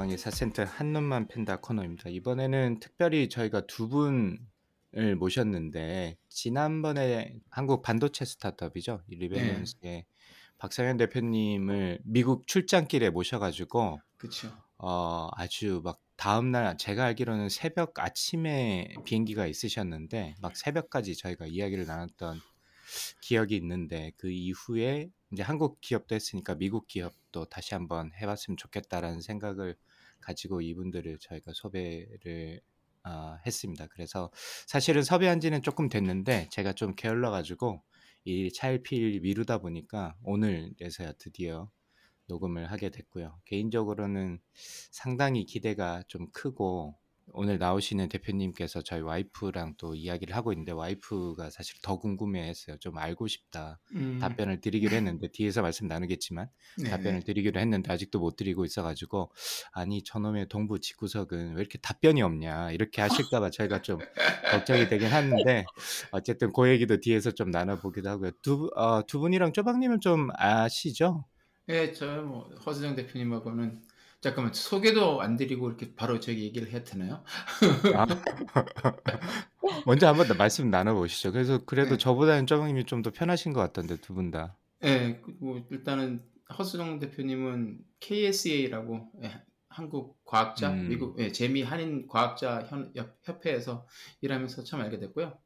조광희 사센터 한눈만 팬다 코너입니다. 이번에는 특별히 저희가 두 분을 모셨는데 지난번에 한국 반도체 스타트업이죠 이 리벨런스의 박상현 대표님을 미국 출장길에 모셔가지고 그렇죠. 어, 아주 막 다음 날 제가 알기로는 새벽 아침에 비행기가 있으셨는데 막 새벽까지 저희가 이야기를 나눴던 기억이 있는데 그 이후에 이제 한국 기업도 했으니까 미국 기업도 다시 한번 해봤으면 좋겠다라는 생각을 가지고 이분들을 저희가 섭외를 어, 했습니다. 그래서 사실은 섭외한 지는 조금 됐는데 제가 좀 게을러 가지고 이 차일피일 미루다 보니까 오늘에서야 드디어 녹음을 하게 됐고요. 개인적으로는 상당히 기대가 좀 크고 오늘 나오시는 대표님께서 저희 와이프랑 또 이야기를 하고 있는데 와이프가 사실 더 궁금해했어요. 좀 알고 싶다. 음, 답변을 드리기로 했는데 뒤에서 말씀 나누겠지만 네, 답변을 드리기로 했는데 아직도 못 드리고 있어가지고 아니 저놈의 동부 집구석은 왜 이렇게 답변이 없냐 이렇게 하실까봐 저희가 좀 걱정이 되긴 하는데 어쨌든 그 얘기도 뒤에서 좀 나눠보기도 하고요. 두, 어, 두 분이랑 쪼박님은 좀 아시죠? 네, 저뭐 허수정 대표님하고는 잠깐만 소개도 안 드리고 이렇게 바로 저기 얘기를 해야 되나요? 아, 먼저 한번 더 말씀 나눠보시죠. 그래서 그래도 네. 저보다는 쪼박님이 좀 더 편하신 것 같던데 두 분 다. 네, 그뭐 일단은 허수정 대표님은 KSA라고 예, 한국 과학자 음. 미국 예, 재미 한인 과학자 현- 협- 협회에서 일하면서 처음 알게 됐고요.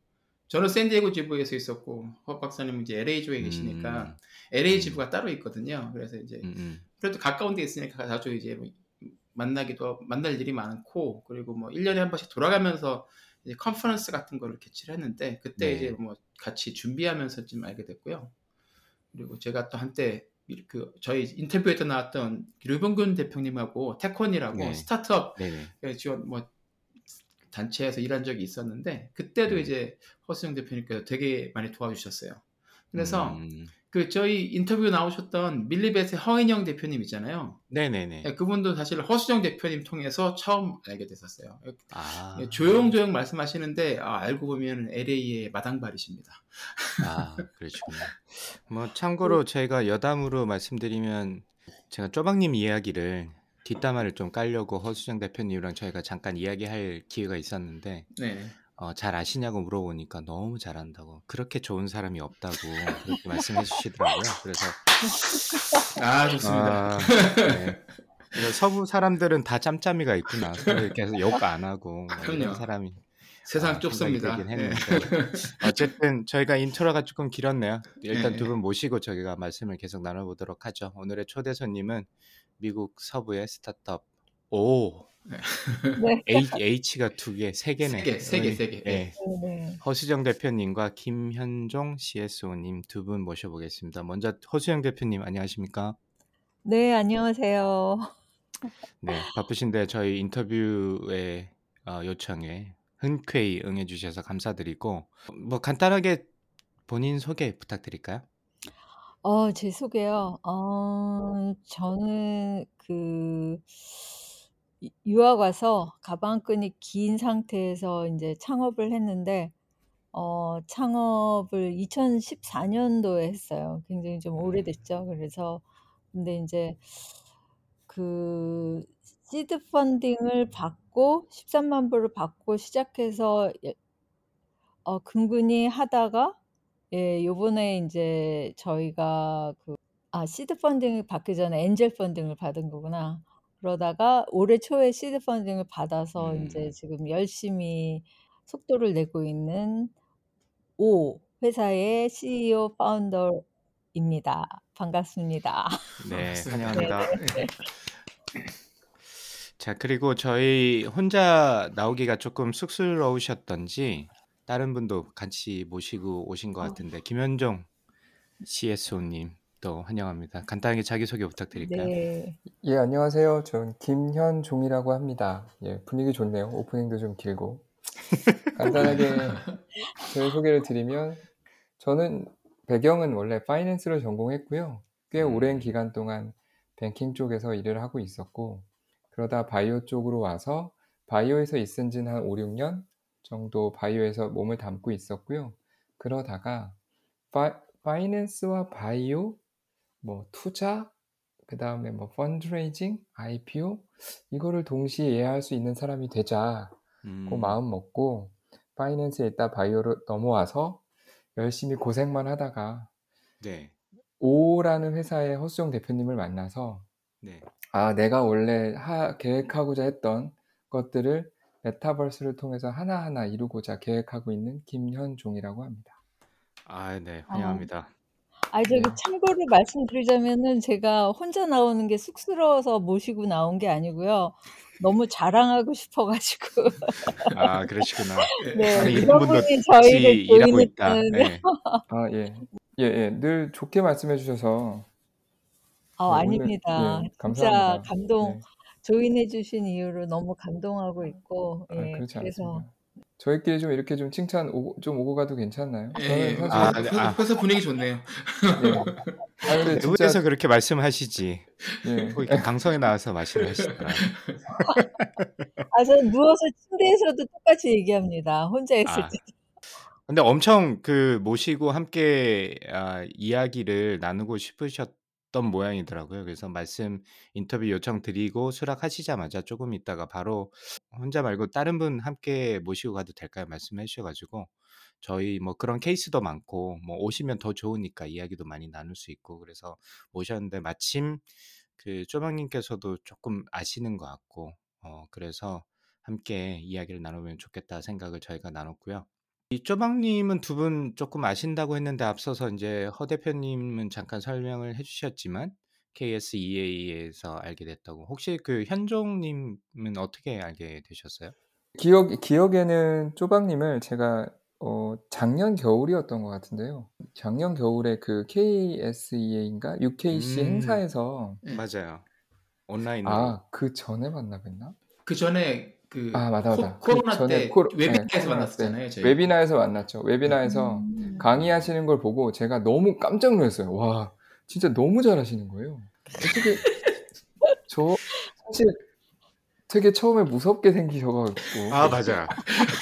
저는 샌디에고 지부에서 있었고 허 박사님은 이제 LA 주에 계시니까 LA 지부가 따로 있거든요. 그래서 이제 음, 음. 그래도 가까운 데 있으니까 자주 이제 뭐 만나기도 만날 일이 많고 그리고 뭐 1년에 한 번씩 돌아가면서 이제 컨퍼런스 같은 거를 개최를 했는데 그때 네. 이제 뭐 같이 준비하면서 좀 알게 됐고요. 그리고 제가 또 한때 그 저희 인터뷰에도 나왔던 류병근 대표님하고 테콘이라고 네. 스타트업 네네. 지원 뭐 단체에서 일한 적이 있었는데 그때도 네. 이제 허수영 대표님께서 되게 많이 도와주셨어요. 그래서 음, 그 저희 인터뷰 나오셨던 밀리벳의 허인영 대표님 있잖아요. 네네네. 네, 그분도 사실 허수정 대표님 통해서 처음 알게 됐었어요. 아, 예, 조용조용 말씀하시는데 아, 알고 보면 LA의 마당발이십니다. 아, 그러시군요. 뭐 참고로 저희가 여담으로 말씀드리면 제가 쪼박님 이야기를 뒷담화를 좀 깔려고 허수정 대표님이랑 저희가 잠깐 이야기할 기회가 있었는데 네. 어, 잘 아시냐고 물어보니까 너무 잘한다고 그렇게 좋은 사람이 없다고 그렇게 말씀해 주시더라고요. 그래서 아 좋습니다. 아, 네. 서부 사람들은 다 짬짬이가 있구나. 서로 이렇게 해서 욕 안 하고 뭐 이런 그럼요. 사람이 세상 아, 좁습니다. 네. 어쨌든 저희가 intro가 조금 길었네요. 일단 네. 두분 모시고 저희가 말씀을 계속 나눠보도록 하죠. 오늘의 초대 손님은 미국 서부의 스타트업 오 네. H, H가 두 개, 세 개네. 세 개, 세 개, 세 개. 네. 네. 허수정 대표님과 김현종 CSO님 두 분 모셔보겠습니다. 먼저 허수정 대표님 안녕하십니까? 네, 안녕하세요. 네, 바쁘신데 저희 인터뷰의 어, 요청에 흔쾌히 응해주셔서 감사드리고 뭐 간단하게 본인 소개 부탁드릴까요? 어, 제 소개요. 어, 저는 그 유- 유학 와서 가방끈이 긴 상태에서 이제 창업을 했는데 어, 창업을 2014 년도에 했어요. 굉장히 좀 오래됐죠. 그래서 근데 이제 그 시드 펀딩을 받고 13만 불을 받고 시작해서 예, 어, 근근히 하다가 예, 요번에 이제 저희가 그, 아, 시드 펀딩을 받기 전에 엔젤 펀딩을 받은 거구나. 그러다가 올해 초에 시드 펀딩을 받아서 이제 음, 지금 열심히 속도를 내고 있는 오 회사의 CEO 파운더입니다. 반갑습니다. 네, 반갑습니다. 환영합니다. 네. 자, 그리고 저희 혼자 나오기가 조금 쑥스러우셨던지 다른 분도 같이 모시고 오신 것 어, 같은데 김현종 CSO님 또 환영합니다. 간단하게 자기소개 부탁드릴까요? 네. 예, 안녕하세요. 전 김현종이라고 합니다. 예, 분위기 좋네요. 오프닝도 좀 길고. 간단하게 저의 소개를 드리면 저는 배경은 원래 파이낸스를 전공했고요. 꽤 음. 오랜 기간 동안 뱅킹 쪽에서 일을 하고 있었고 그러다 바이오 쪽으로 와서 바이오에서 있은 지는 한 5, 6년 정도 바이오에서 몸을 담고 있었고요. 그러다가 파, 파이낸스와 바이오 뭐 투자 그 다음에 뭐 펀드레이징, IPO 이거를 동시에 이해할 수 있는 사람이 되자 음, 그 마음 먹고 파이낸스에 있다 바이오로 넘어와서 열심히 고생만 하다가 네, 오라는 회사의 허수정 대표님을 만나서 네. 아 내가 원래 하, 계획하고자 했던 것들을 메타버스를 통해서 하나하나 이루고자 계획하고 있는 김현종이라고 합니다. 아, 네, 환영합니다. 아, 저기 네. 참고로 말씀드리자면은 제가 혼자 나오는 게 쑥스러워서 모시고 나온 게 아니고요. 너무 자랑하고 싶어 가지고. 아, 그러시구나. 네, 아니, 이런 이런 분도 분이 같이 저희를 일하고 있다. 조인했다는데. 네. 아 예. 예, 예. 늘 좋게 말씀해 주셔서 아, 네, 오늘 아닙니다. 예, 진짜 감사합니다. 감동, 네. 조인해 주신 이유로 너무 감동하고 있고, 아, 예, 그렇지 그래서. 않습니다. 저희끼리 좀 이렇게 좀 칭찬 오고, 좀 오고 가도 괜찮나요? 예, 저는 예. 사실 아, 회- 네, 회- 아. 회사 분위기 좋네요. 예. 아 근데 진짜 외부에서 그렇게 말씀하시지. 예. 꼭 이렇게 방송에 나와서 말씀을 하시더라. 아, 저 누워서 침대에서도 똑같이 얘기합니다. 혼자 있을 아, 때. 근데 엄청 그 모시고 함께 아, 이야기를 나누고 싶으셨 던 모양이더라고요. 그래서 말씀 인터뷰 요청 드리고 수락하시자마자 조금 있다가 바로 혼자 말고 다른 분 함께 모시고 가도 될까요? 말씀해 주셔가지고 저희 뭐 그런 케이스도 많고 뭐 오시면 더 좋으니까 이야기도 많이 나눌 수 있고 그래서 모셨는데 마침 그 쪼방님께서도 조금 아시는 것 같고 어 그래서 함께 이야기를 나누면 좋겠다 생각을 저희가 나눴고요. 이 쪼방님은 두분 조금 아신다고 했는데 앞서서 이제 허 대표님은 잠깐 설명을 해 주셨지만 KSEA에서 알게 됐다고 혹시 그 현종 님은 어떻게 알게 되셨어요? 기억 기억에는 쪼박님을 제가 어, 작년 겨울이었던 것 같은데요. 작년 겨울에 그 KSEA인가 UKC 음. 행사에서 예. 맞아요. 온라인으로. 아 그 전에 만나 뵀나? 그 전에 그 아 맞아 맞아. 코, 로나 그 전에 때 코로- 웨비나에서 네, 만났었잖아요. 때. 저희. 웨비나에서 만났죠. 웨비나에서 음. 강의하시는 걸 보고 제가 너무 깜짝 놀랐어요. 와, 진짜 너무 잘하시는 거예요. 어떻게 저 사실 되게 처음에 무섭게 생기셔가지고 아 맞아.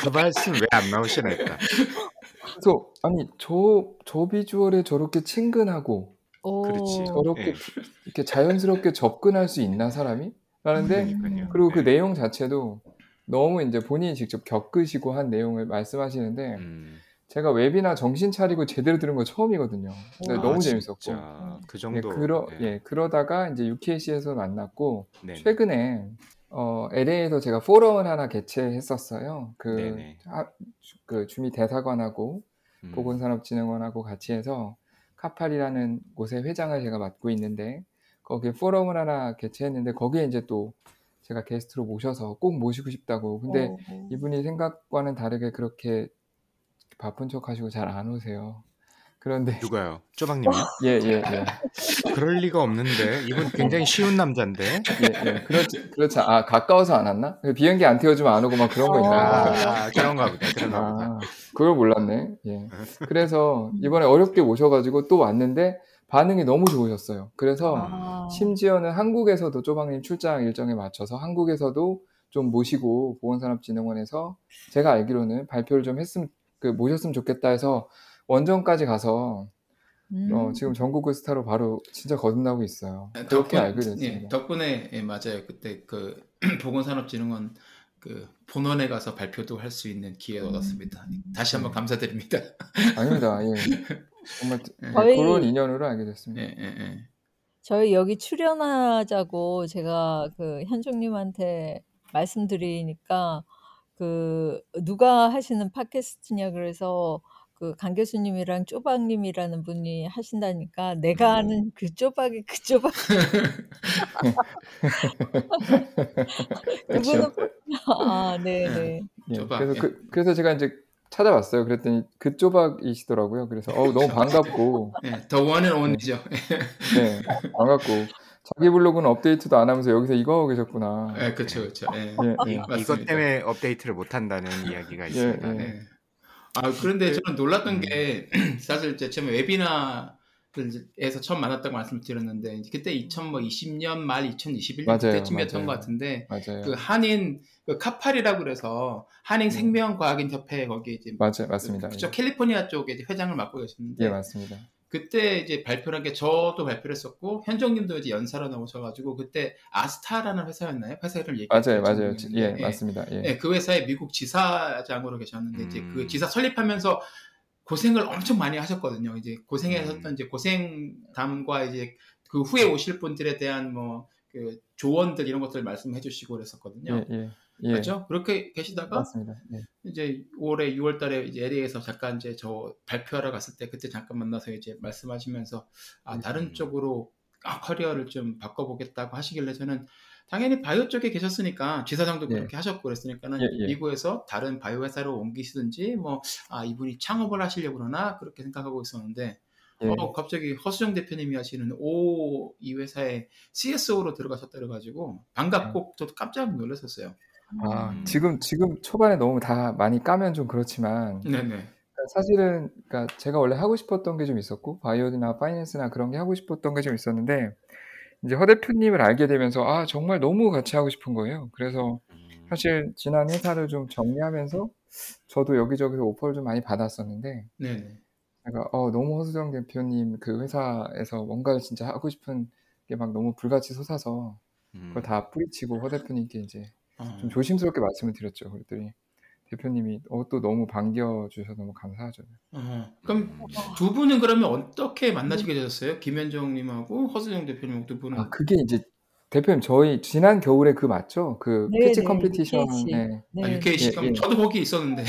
그 말씀 왜 안 나오시나 했다. 그래서 아니 저 저 비주얼에 저렇게 친근하고 오. 그렇지. 저렇게 예. 이렇게 자연스럽게 접근할 수 있나 사람이? 라는데. 그리고 그 예. 내용 자체도 너무 이제 본인이 직접 겪으시고 한 내용을 말씀하시는데 음. 제가 웨비나 정신 차리고 제대로 들은 거 처음이거든요. 근데 아, 너무 진짜. 재밌었고. 그 예, 정도. 그러, 네. 예, 그러다가 이제 UKC에서 만났고 네네. 최근에 어, LA에서 제가 포럼을 하나 개최했었어요. 그. 하- 주- 그 주미 대사관하고 음. 보건산업진흥원하고 같이 해서 카팔이라는 곳의 회장을 제가 맡고 있는데 거기에 포럼을 하나 개최했는데 거기에 이제 또 제가 게스트로 모셔서 꼭 모시고 싶다고. 근데 오. 이분이 생각과는 다르게 그렇게 바쁜 척 하시고 잘 안 오세요. 그런데 누가요? 쪼박님이? 예, 예, 예. 그럴 리가 없는데 이분 굉장히 쉬운 남자인데. 예, 예. 그렇지, 그렇지. 아, 가까워서 안 왔나? 비행기 안 태워주면 안 오고 막 그런 거 있나 아. 아, 그런가 보다. 그런가 보다. 아, 그걸 몰랐네. 예. 그래서 이번에 어렵게 모셔가지고 또 왔는데 반응이 너무 좋으셨어요. 그래서 아. 심지어는 한국에서도 쪼방님 출장 일정에 맞춰서 한국에서도 좀 모시고 보건산업진흥원에서 제가 알기로는 발표를 좀 했으면 그 모셨으면 좋겠다 해서 원정까지 가서 음. 어, 지금 전국의 스타로 바로 진짜 거듭나고 있어요. 그렇게 덕분, 알게 예, 됐습니다. 덕분에 예, 맞아요. 그때 그 보건산업진흥원 그 본원에 가서 발표도 할 수 있는 기회를 음. 얻었습니다. 다시 한번 네. 감사드립니다. 아닙니다. 예. 정말 예, 저희- 그런 인연으로 알게 됐습니다. 예, 예, 예. 저희 여기 출연하자고 제가 그 현종님한테 말씀드리니까 그 누가 하시는 팟캐스트냐 그래서 그 강 교수님이랑 쪼박님이라는 분이 하신다니까 내가 음. 아는 그 쪼박이 그 쪼박 그렇죠. 그분은 아 네네 예, 쪼박, 그래서 예. 그, 그래서 제가 이제 찾아봤어요. 그랬더니 그 쪼박이시더라고요. 그래서 어우 너무 반갑고 네, 더 원은 온이죠. 네, 반갑고 자기 블로그는 업데이트도 안 하면서 여기서 이거 하고 계셨구나. 네, 그렇죠, 그렇죠. 네. 예, 이, 예. 이것. 때문에 업데이트를 못 한다는 이야기가 있습니다. 예. 네. 아 그런데 저는 놀랐던 음. 게 사실 이제 처음에 웨비나 에서 처음 만났다고 말씀을 드렸는데 이제 그때 2020년 말 2021년 맞아요, 그때쯤이었던 맞아요. 것 같은데 맞아요. 그 한인 그 카팔이라고 그래서 한인 음. 생명과학인 협회 거기 이제 맞아요, 맞습니다. 그쪽 캘리포니아 쪽에 이제 회장을 맡고 계셨는데 예, 맞습니다. 그때 이제 발표를 한게 저도 발표를 했었고 현정님도 이제 연사로 나오셔가지고 그때 아스타라는 회사였나요? 회사 이름 얘기 맞아요, 맞아요. 예, 맞습니다. 예. 네, 그 회사의 미국 지사장으로 계셨는데 이제 음. 그 지사 설립하면서 고생을 엄청 많이 하셨거든요. 이제 고생하셨던 음. 이제 고생담과 이제 그 후에 오실 분들에 대한 뭐 그 조언들 이런 것들 말씀해 주시고 그랬었거든요. 예, 예, 예. 그렇죠? 그렇게 계시다가 맞습니다. 예. 이제 올해 6월 달에 이제 LA에서 잠깐 이제 저 발표하러 갔을 때 그때 잠깐 만나서 이제 말씀하시면서 아 다른 음. 쪽으로 아, 커리어를 좀 바꿔보겠다고 하시길래 저는 당연히 바이오 쪽에 계셨으니까 지사장도 예. 그렇게 하셨고 그랬으니까는 예, 예. 미국에서 다른 바이오 회사로 옮기시든지 뭐 아 이분이 창업을 하시려고 그러나 그렇게 생각하고 있었는데 예. 어 갑자기 허수정 대표님이 하시는 오 이 회사에 CSO로 들어가셨다 그래가지고 반갑고 저도 깜짝 놀랐었어요. 아, 음. 지금 지금 초반에 너무 다 많이 까면 좀 그렇지만 네네. 그러니까 사실은 그러니까 제가 원래 하고 싶었던 게 좀 있었고 바이오나 파이낸스나 그런 게 하고 싶었던 게 좀 있었는데 이제 허 대표님을 알게 되면서 아 정말 너무 같이 하고 싶은 거예요. 그래서 음. 사실 지난 회사를 좀 정리하면서 저도 여기저기서 오퍼를 좀 많이 받았었는데 네네. 제가 어 너무 허수정 대표님 그 회사에서 뭔가를 진짜 하고 싶은 게 막 너무 불같이 솟아서 음. 그걸 다 뿌리치고 허 대표님께 이제 어. 좀 조심스럽게 말씀을 드렸죠. 그랬더니 대표님이 어, 또 너무 반겨주셔서 너무 감사하죠. 어, 그럼 음. 두 분은 그러면 어떻게 만나시게 되셨어요? 김현정님하고 허수정 대표님 두 분은 아 그게 이제 대표님 저희 지난 겨울에 그 맞죠? 그 네, pitch 네, competition에 UKC. 네, 네. 아, UKC 예, 그럼 예. 저도 거기 있었는데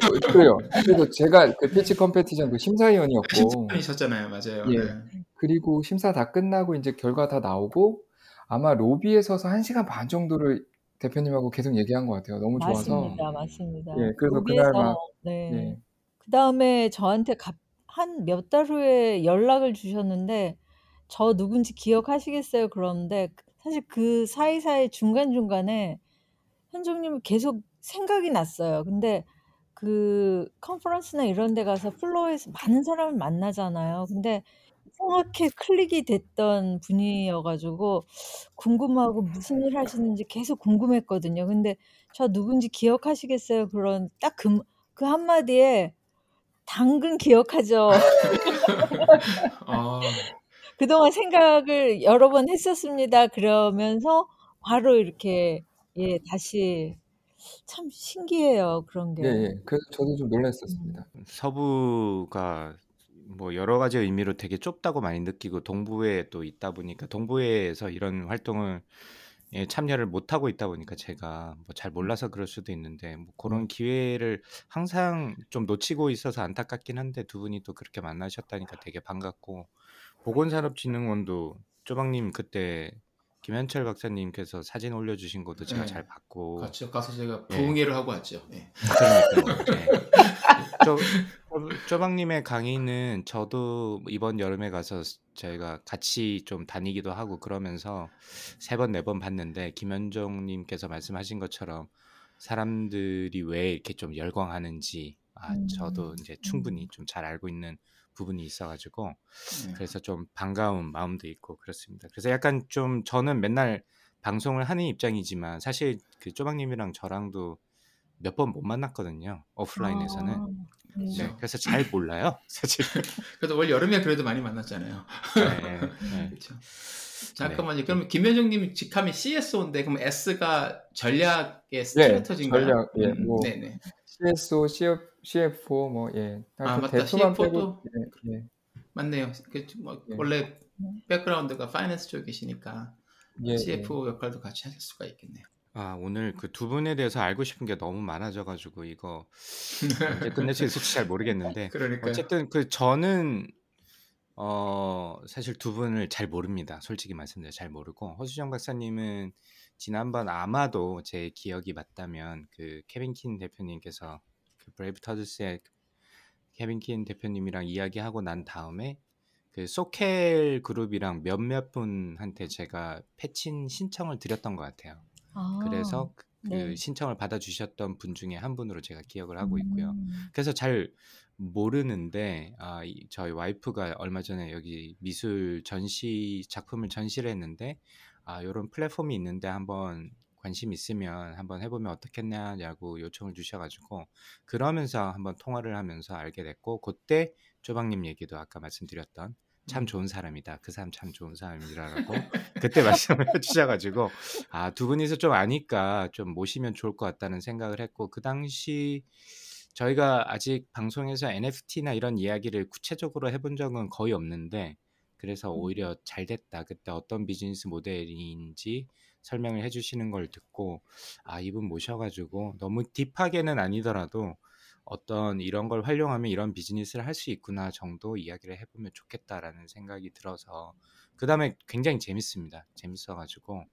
그- 그래요. 그래서 제가 그 pitch competition 그 심사위원이었고 심사위원이셨잖아요, 맞아요. 예. 네. 그리고 심사 다 끝나고 이제 결과 다 나오고 아마 로비에 서서 1 시간 반 정도를 대표님하고 계속 얘기한 것 같아요. 너무 좋아서. 맞습니다, 맞습니다. 예, 그래서 그날 막 네. 예. 그 다음에 저한테 한 몇 달 후에 연락을 주셨는데 저 누군지 기억하시겠어요? 그러는데 사실 그 사이사이 중간중간에 현종님이 계속 생각이 났어요. 근데 그 컨퍼런스나 이런 데 가서 플로어에서 많은 사람을 만나잖아요. 근데 이상하게 클릭이 됐던 분이어 가지고 궁금하고 무슨 일 하시는지 계속 궁금했거든요. 근데 저 누군지 기억하시겠어요? 그런 딱 그, 그 한마디에 당근 기억하죠. 아, 그동안 생각을 여러 번 했었습니다. 그러면서 바로 이렇게 예 다시 참 신기해요 그런 예, 게. 예. 그래서 저도 좀 음. 놀랐었습니다. 서부가 뭐 여러 가지 의미로 되게 좁다고 많이 느끼고 동부에 또 있다 보니까 동부에서 이런 활동을 예, 참여를 못 하고 있다 보니까 제가 뭐 잘 몰라서 그럴 수도 있는데 뭐 그런 기회를 항상 좀 놓치고 있어서 안타깝긴 한데 두 분이 또 그렇게 만나셨다니까 되게 반갑고 보건산업진흥원도 쪼박님 그때 김현철 박사님께서 사진 올려주신 것도 제가 네. 잘 봤고 같이 가서 제가 예. 부흥회를 하고 왔죠. 예. 그러니까요. 네. 쪼, 쪼- 쪼박님의 강의는 저도 이번 여름에 가서 저희가 같이 좀 다니기도 하고 그러면서 세 번 네 번 봤는데 김현정님께서 말씀하신 것처럼 사람들이 왜 이렇게 좀 열광하는지 아 음, 저도 이제 충분히 음. 좀잘 알고 있는 부분이 있어가지고 예. 그래서 좀 반가운 마음도 있고 그렇습니다. 그래서 약간 좀 저는 맨날 방송을 하는 입장이지만 사실 그 쪼박님이랑 저랑도 몇 번 못 만났거든요. 오프라인에서는. 아, 네. 네, 그래서 잘 몰라요. 사실. 그래도 올 여름에 그래도 많이 만났잖아요. 네, 네. 그렇죠. 잠깐만요. 그럼 김현정님 직함이 CSO인데 그럼 S가 전략의 스트레터지인가요? 전략, 예, 음, 뭐. 네네. CSO, CF, CFO 뭐 예. 아, 그 맞다. 대표만 CFO 빼고 도 예, 예. 맞네요. 그, 뭐, 예. 원래 백그라운드가 파이낸스 쪽이시니까 예, CFO 역할도 같이 하실 수가 있겠네요. 아, 오늘 그두 분에 대해서 알고 싶은 게 너무 많아져 가지고 이거 언제 끝낼 수 있을지 잘 모르겠는데 그러니까요. 어쨌든 그 저는 어 사실 두 분을 잘 모릅니다. 솔직히 말씀드려 잘 모르고 허수정 박사님은 지난번 아마도 제 기억이 맞다면 그 케빈 킨 대표님께서 그 Brave Turtles의 케빈 킨 대표님이랑 이야기하고 난 다음에 그 SoCal 그룹이랑 몇몇 분한테 제가 페친 신청을 드렸던 것 같아요. 아, 그래서 그 네. 신청을 받아주셨던 분 중에 한 분으로 제가 기억을 하고 있고요. 음, 그래서 잘 모르는데 아, 이- 저희 와이프가 얼마 전에 여기 미술 전시 작품을 전시를 했는데 아, 이런 플랫폼이 있는데 한번 관심 있으면 한번 해보면 어떻겠냐고 요청을 주셔가지고 그러면서 한번 통화를 하면서 알게 됐고 그때 조방님 얘기도 아까 말씀드렸던 참 음. 좋은 사람이다. 그 사람 참 좋은 사람이라고 그때 말씀을 해주셔가지고 아 두 분이서 좀 아니까 좀 모시면 좋을 것 같다는 생각을 했고 그 당시 저희가 아직 방송에서 NFT나 이런 이야기를 구체적으로 해본 적은 거의 없는데 그래서 음. 오히려 잘 됐다. 그때 어떤 비즈니스 모델인지 설명을 해주시는 걸 듣고 아 이분 모셔가지고 너무 딥하게는 아니더라도 어떤 이런 걸 활용하면 이런 비즈니스를 할 수 있구나 정도 이야기를 해보면 좋겠다라는 생각이 들어서 그 다음에 굉장히 재밌습니다. 재밌어가지고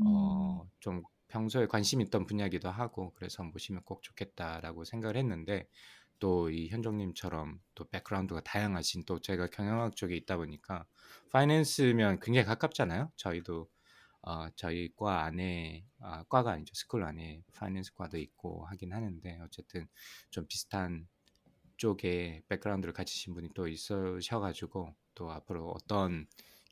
음, 어, 좀 평소에 관심 있던 분야기도 하고 그래서 모시면 꼭 좋겠다라고 생각을 했는데 또 이 현종님처럼 또 background가 다양하신 또 제가 경영학 쪽에 있다 보니까 finance면 굉장히 가깝잖아요. 저희도 어, 저희 과 안에 아, 과가 아니죠. school 안에 finance 과도 있고 하긴 하는데 어쨌든 좀 비슷한 쪽에 background를 가지신 분이 또 있으셔가지고 또 앞으로 어떤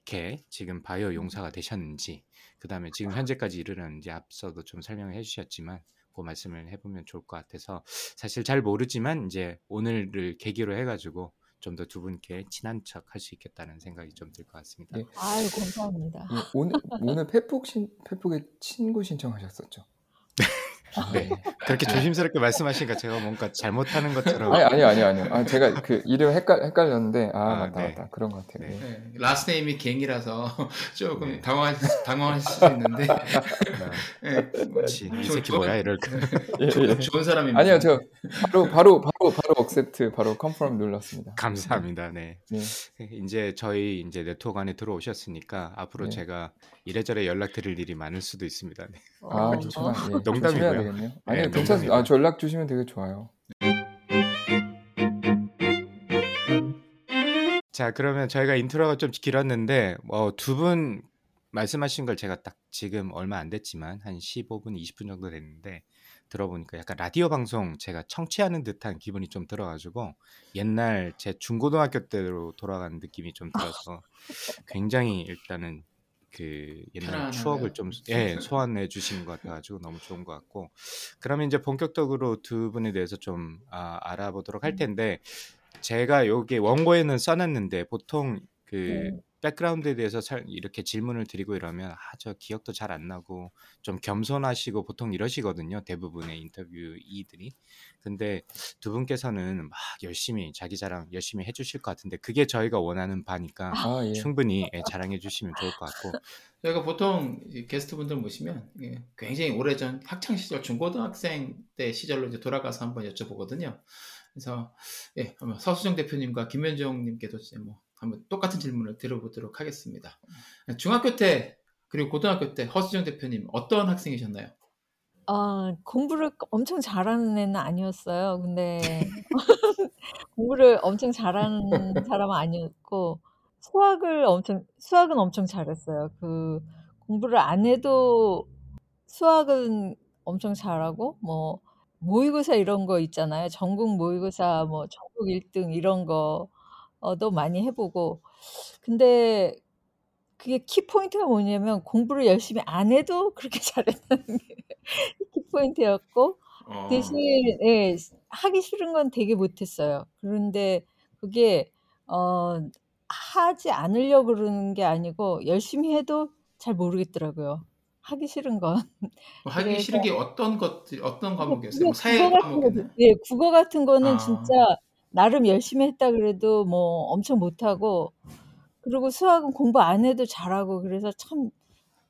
게 지금 바이오 용사가 되셨는지 그 다음에 지금 현재까지 이르렀는지 앞서도 좀 설명을 해주셨지만 그 말씀을 해보면 좋을 것 같아서 사실 잘 모르지만 이제 오늘을 계기로 해가지고 좀 더 두 분께 친한 척 할 수 있겠다는 생각이 좀 들 것 같습니다. 예. 아유, 감사합니다. 예, 오늘 오늘 페북 신 페북에 친구 신청하셨었죠? 아, 네. 예. 그렇게 조심스럽게 말씀하시니까 제가 뭔가 잘못하는 것처럼 아니 아니요 아니요 아니요. 아 제가 그 이름 헷갈 헷갈렸는데 아, 아, 맞다 네. 맞다 그런 것 같아요. 네. 예. 네, last name이 갱이라서 조금 네. 당황할, 당황하실 수 있는데 네, 뭐, 그렇지 이 조- 새끼 좋은- 뭐야 이럴까 예, 좋은, 예. 좋은 사람입니다. 아니요 저 바로 바로 바로 바로 accept 바로 confirm 눌렀습니다. 감사합니다. 네. 네. 이제 저희 이제 네트워크 안에 들어오셨으니까 앞으로 네. 제가 이래저래 연락드릴 일이 많을 수도 있습니다. 네. 아 어, 그렇구나. 어. 예, 농담이고요. 아니요 네, 괜찮습니다. 아, 저 연락 주시면 되게 좋아요. 자, 그러면 저희가 인트로가 좀 길었는데 어, 두분 말씀하신 걸 제가 딱 지금 얼마 안 됐지만 한 15분, 20분 정도 됐는데 들어보니까 약간 라디오 방송 제가 청취하는 듯한 기분이 좀 들어가지고 옛날 제 중고등학교 때로 돌아가는 느낌이 좀 들어서 굉장히 일단은 그 옛날 편안하네요. 추억을 좀 예, 소환해 주시는 것 같아가지고 너무 좋은 것 같고 그러면 이제 본격적으로 두 분에 대해서 좀 아, 알아보도록 할 텐데 제가 여기 원고에는 써놨는데 보통 그 네. 백그라운드에 대해서 살- 이렇게 질문을 드리고 이러면 아 저 기억도 잘 안 나고 좀 겸손하시고 보통 이러시거든요 대부분의 인터뷰이들이 근데 두 분께서는 막 열심히 자기 자랑 열심히 해주실 것 같은데 그게 저희가 원하는 바니까 아 예. 충분히 예, 자랑해 주시면 좋을 것 같고 저희가 보통 이 게스트분들 모시면 예, 굉장히 오래전 학창 시절 중고등학생 때 시절로 이제 돌아가서 한번 여쭤보거든요. 그래서 예, 서수정 대표님과 김현정님께도 이제 뭐 한번 똑같은 질문을 드려보도록 하겠습니다. 중학교 때 그리고 고등학교 때 허수정 대표님 어떤 학생이셨나요? 아, 공부를 엄청 잘하는 애는 아니었어요. 근데 공부를 엄청 잘하는 사람은 아니었고 수학을 엄청 수학은 엄청 잘했어요. 그 공부를 안 해도 수학은 엄청 잘하고 뭐 모의고사 이런 거 있잖아요. 전국 모의고사 뭐 전국 1등 이런 거 도 많이 해보고 근데 그게 키포인트가 뭐냐면 공부를 열심히 안 해도 그렇게 잘했다는 게 키포인트였고 어, 대신 예, 하기 싫은 건 되게 못했어요. 그런데 그게 어, 하지 않으려고 그러는 게 아니고 열심히 해도 잘 모르겠더라고요. 하기 싫은 건. 뭐 하기 그래서 싫은 게 어떤 것들 어떤 과목이었어요? 뭐 사회 국어 같은 거, 과목이나 예, 국어 같은 거는 아. 진짜 나름 열심히 했다 그래도 뭐 엄청 못하고 그리고 수학은 공부 안 해도 잘하고 그래서 참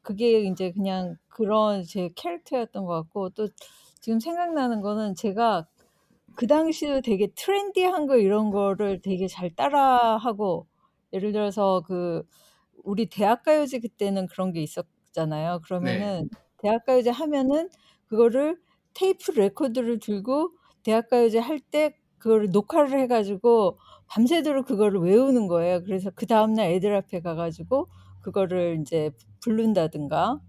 그게 이제 그냥 그런 제 캐릭터였던 것 같고 또 지금 생각나는 거는 제가 그 당시에 되게 트렌디한 거 이런 거를 되게 잘 따라하고 예를 들어서 그 우리 대학가요제 그때는 그런 게 있었잖아요. 네. 그러면은 대학가요제 하면은 그거를 테이프 레코더를 들고 대학가요제 할 때 그거를 녹화를 해 가지고 밤새도록 그거를 외우는 거예요. 그래서 그 다음 날 애들 앞에 가 가지고 그거를 인제 부른다든가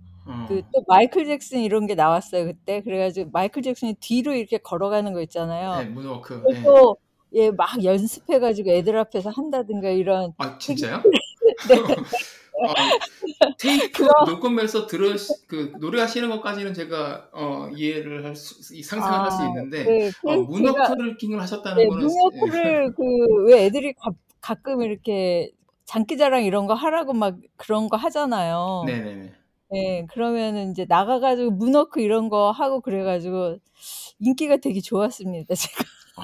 그 어. 또 마이클 잭슨 이런 게 나왔어요 그때. 그래 가지고 마이클 잭슨이 뒤로 이렇게 걸어가는 거 네, 있잖아요. 문워크. 예. 그것도 예막 연습해 가지고 애들 앞에서 한다든가 이런 아, 진짜요? 네. 어, 테이프 녹음해서 들으 그 노래하시는 것까지는 제가 어, 이해를 할 수, 이- 상상을 할수아 있는데 네. 어, 그 제가 moonwalk를 킹을 하셨다는 네 거는 예. moonwalk를 그왜 애들이 가 가끔 이렇게 장기자랑 이런 거 하라고 막 그런 거 하잖아요. 네네네. 예. 그러면은 인제 나가 가지고 문워크 이런 거 하고 그래 가지고 인기가 되게 좋았습니다 제가. 어.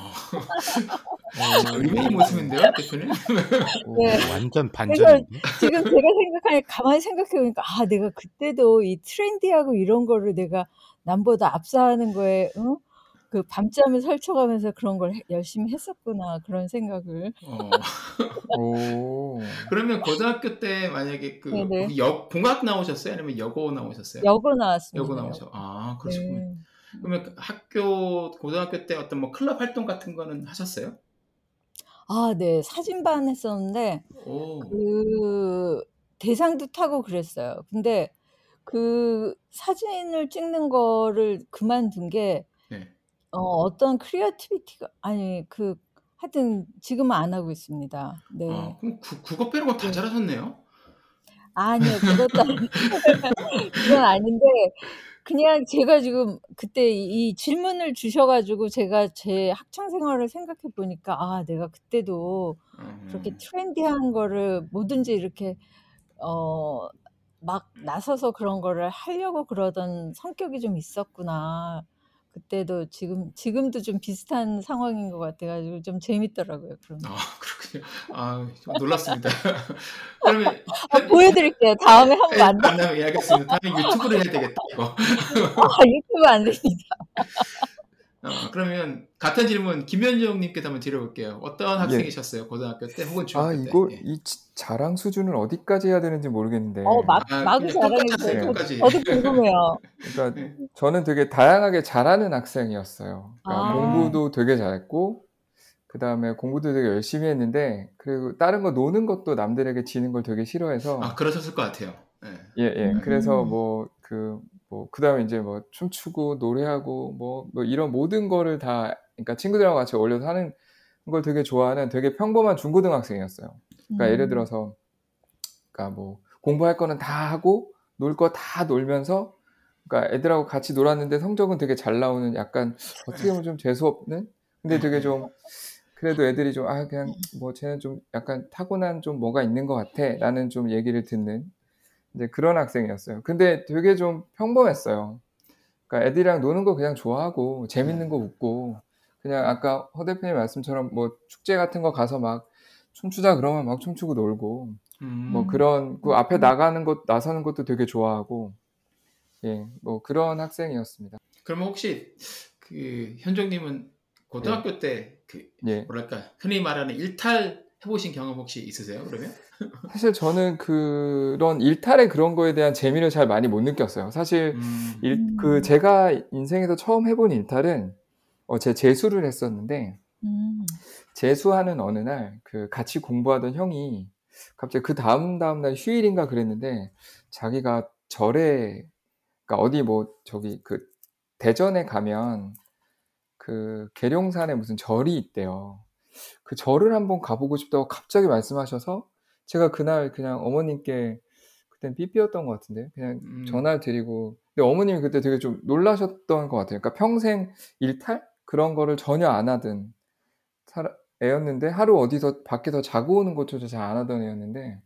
오. 의외의 모습인데요, 대표님? 오. 네. 완전 반전인데? 지금 제가 생각하니 가만히 생각해 보니까 '아 내가 그때도 이 트렌디하고 이런 거를 내가 남보다 앞서하는 거에 어그 밤잠을 설쳐 가면서 그런 걸해 열심히 했었구나.' 그런 생각을 어. 오. 그러면 고등학교 때 만약에 그 여 공학 나오셨어요? 아니면 여고 나오셨어요? 여고 나왔습니다. 나오셔. 여고. 아, 그러시군요. 네. 그러면 그 학교 고등학교 때 어떤 뭐 클럽 활동 같은 거는 하셨어요? 아 네. 사진반 했었는데 오. 그 대상도 타고 그랬어요. 근데 그 사진을 찍는 거를 그만둔 게 네. 어 어떤 creativity가 아니 그 하여튼 지금은 안 하고 있습니다. 아, 네. 그럼 그 그거 빼는 거다 네. 잘하셨네요. 아니요. 그것도 아니 그건 아닌데 그냥 제가 지금 그때 이 질문을 주셔 가지고 제가 제 학창 생활을 생각해 보니까 '아 내가 그때도 그렇게 음. 트렌디한 거를 뭐든지 이렇게 어 막 나서서 그런 거를 하려고 그러던 성격이 좀 있었구나.' 그때도 지금 지금도 좀 비슷한 상황인 것 같아 가지고 좀 재밌더라고요 그런 게. 아, 그렇군요. 아, 좀 놀랐습니다. 그러면 아현 보여 드릴게요. 다음에 한번 예, 만나 만나면 예, 알겠습니다. 다음에 유튜브를 해야 되겠다, 이거. 아 유튜브 안 됩니다. 어, 그러면 같은 질문 김현정 님께도 한번 드려볼게요. 어떤 예. 학생이셨어요? 고등학교 때 혹은 아, 중학교 때? 이거 예. 이 지- 자랑 수준을 어디까지 해야 되는지 모르겠는데. 어막 아, 하세요, 주세요. 끝까지. 저도 궁금해요. 그러니까 예. 저는 되게 다양하게 잘하는 학생이었어요. 그러니까 아. 공부도 되게 잘했고, 그 다음에 공부도 되게 열심히 했는데, 그리고 다른 거 노는 것도 남들에게 지는 걸 되게 싫어해서, 아, 그러셨을 것 같아요. 예. 예, 예. 그래서 음. 뭐, 그, 뭐, 그 다음에 이제 뭐, 춤추고, 노래하고, 뭐, 뭐, 이런 모든 거를 다, 그러니까 친구들하고 같이 어울려서 하는 걸 되게 좋아하는 되게 평범한 중고등학생이었어요. 그러니까 예를 음. 들어서, 그러니까 뭐, 공부할 거는 다 하고, 놀 거 다 놀면서, 그러니까 애들하고 같이 놀았는데 성적은 되게 잘 나오는 약간, 어떻게 보면 좀 재수 없는? 근데 되게 좀, 그래도 애들이 좀, 아, 그냥, 뭐, 쟤는 좀 약간 타고난 좀 뭐가 있는 것 같아. 라는 좀 얘기를 듣는, 이제 그런 학생이었어요. 근데 되게 좀 평범했어요. 그러니까 애들이랑 노는 거 그냥 좋아하고, 재밌는 거 웃고, 그냥 아까 허 대표님 말씀처럼 뭐 축제 같은 거 가서 막 춤추자 그러면 막 춤추고 놀고, 뭐 음. 그런, 그 앞에 음. 나가는 것, 나서는 것도 되게 좋아하고, 예, 뭐 그런 학생이었습니다. 그러면 혹시 그 현정님은 고등학교 때그 예. 뭐랄까 흔히 말하는 일탈 해보신 경험 혹시 있으세요? 그러면? 사실 저는 그런 일탈의 그런 거에 대한 재미를 잘 많이 못 느꼈어요. 사실 음. 일, 그 음. 제가 인생에서 처음 해본 일탈은 어, 제 재수를 했었는데 음. 재수하는 어느 날 그 같이 공부하던 형이 갑자기 그 다음 다음 날 휴일인가 그랬는데 자기가 절에 그러니까 어디 뭐 저기 그 대전에 가면 그 계룡산에 무슨 절이 있대요. 그 절을 한번 가보고 싶다고 갑자기 말씀하셔서 제가 그날 그냥 어머님께 그땐 삐삐였던 것 같은데 그냥 음. 전화를 드리고 근데 어머님이 그때 되게 좀 놀라셨던 것 같아요. 그러니까 평생 일탈 그런 거를 전혀 안 하던 애였는데 하루 어디서 밖에서 자고 오는 것조차 잘 안 하던 애였는데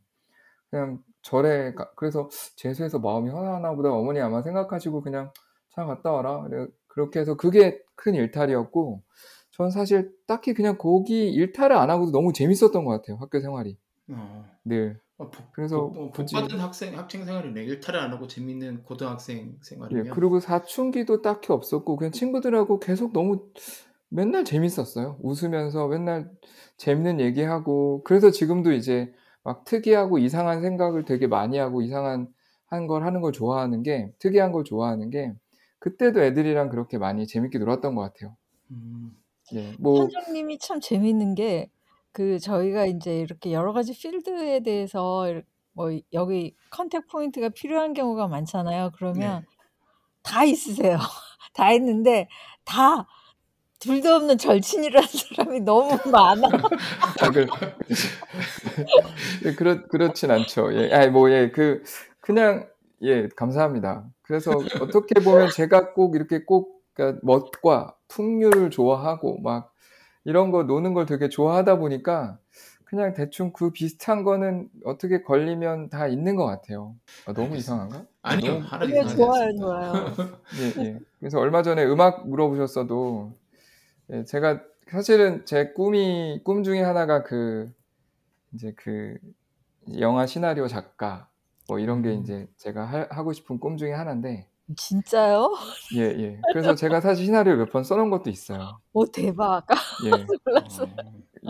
그냥 절에 가, 그래서 재수해서 마음이 화나나 보다 어머니 아마 생각하시고 그냥 잘 갔다 와라 그렇게 해서 그게 큰 일탈이었고 전 사실 딱히 그냥 거기 일탈을 안 하고도 너무 재밌었던 것 같아요 학교 생활이 어. 늘 어, 복, 그래서 복, 어, 복받은 학생 학생 생활이네. 일탈을 안 하고 재밌는 고등학생 예, 생활이면. 그리고 사춘기도 딱히 없었고 그냥 친구들하고 계속 너무 맨날 재밌었어요. 웃으면서 맨날 재밌는 얘기하고 그래서 지금도 이제 막 특이하고 이상한 생각을 되게 많이 하고 이상한 한 걸 하는 걸 좋아하는 게 특이한 걸 좋아하는 게 그때도 애들이랑 그렇게 많이 재밌게 놀았던 것 같아요. 음. 예, 뭐 현정님이 참 재밌는 게 그 저희가 이제 이렇게 여러 가지 필드에 대해서 이렇- 뭐 여기 contact point가 필요한 경우가 많잖아요. 그러면 네. 다 있으세요. 다 있는데 다 둘도 없는 절친이라는 사람이 너무 많아. 아, 그, 예, 그렇, 그렇진 않죠. 예, 아니, 뭐, 예, 그, 그냥, 예, 감사합니다. 그래서 어떻게 보면 제가 꼭 이렇게 꼭, 그러니까 멋과 풍류를 좋아하고, 막, 이런 거 노는 걸 되게 좋아하다 보니까, 그냥 대충 그 비슷한 거는 어떻게 걸리면 다 있는 것 같아요. 아, 너무. 이상한가? 아니요, 너무, 아니요, 이상하지 좋아요. 좋아요. 예, 예. 그래서 얼마 전에 음악 물어보셨어도, 예, 제가 사실은 제 꿈이, 꿈 중에 하나가 그, 이제 그 영화 시나리오 작가 뭐 이런 게 음. 이제 제가 하, 하고 싶은 꿈 중에 하나인데 진짜요? 예, 예. 그래서 제가 사실 시나리오 몇 번 써놓은 것도 있어요. 오 대박. 예, 몰랐어. 어,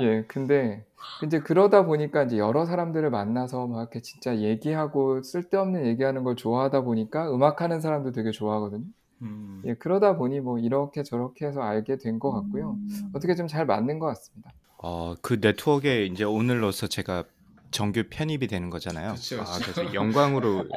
예. 근데 이제 그러다 보니까 이제 여러 사람들을 만나서 막 이렇게 진짜 얘기하고 쓸데없는 얘기하는 걸 좋아하다 보니까 음악하는 사람도 되게 좋아하거든요. 음. 예, 그러다 보니 뭐 이렇게 저렇게 해서 알게 된 것 같고요. 음. 어떻게 좀 잘 맞는 것 같습니다. 어, 그 네트워크에 이제 오늘로서 제가 정규 편입이 되는 거잖아요. 그쵸, 아, 그쵸. 그래서 영광으로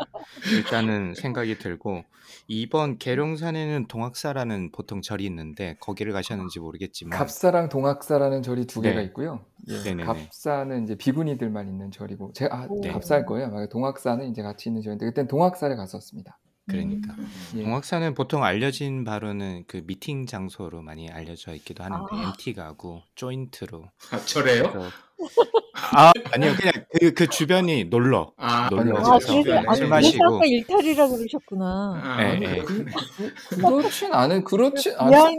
일단은 생각이 들고 이번 계룡산에는 동학사라는 보통 절이 있는데 거기를 가셨는지 모르겠지만 갑사랑 동학사라는 절이 두 개가 네. 있고요. 예, 네네네. 갑사는 이제 비구니들만 있는 절이고, 제가 아, 네. 갑사일 거예요. 막 동학사는 이제 같이 있는 절인데 그땐 동학사를 갔었습니다. 그러니까 음. 예. 동학사는 보통 알려진 바로는 그 미팅 장소로 많이 알려져 있기도 하는데 아. MT 가고 조인트로 아, 저래요? 아 아니요 그냥 그, 그 주변이 놀러 아, 놀러 아니, 아, 가서 그래서 주변에. 아니 술 그래서 마시고 아까 일탈이라 그러셨구나. 아, 예, 아니, 예. 그렇군요. 그렇진 않은, 그렇진 않. 미안.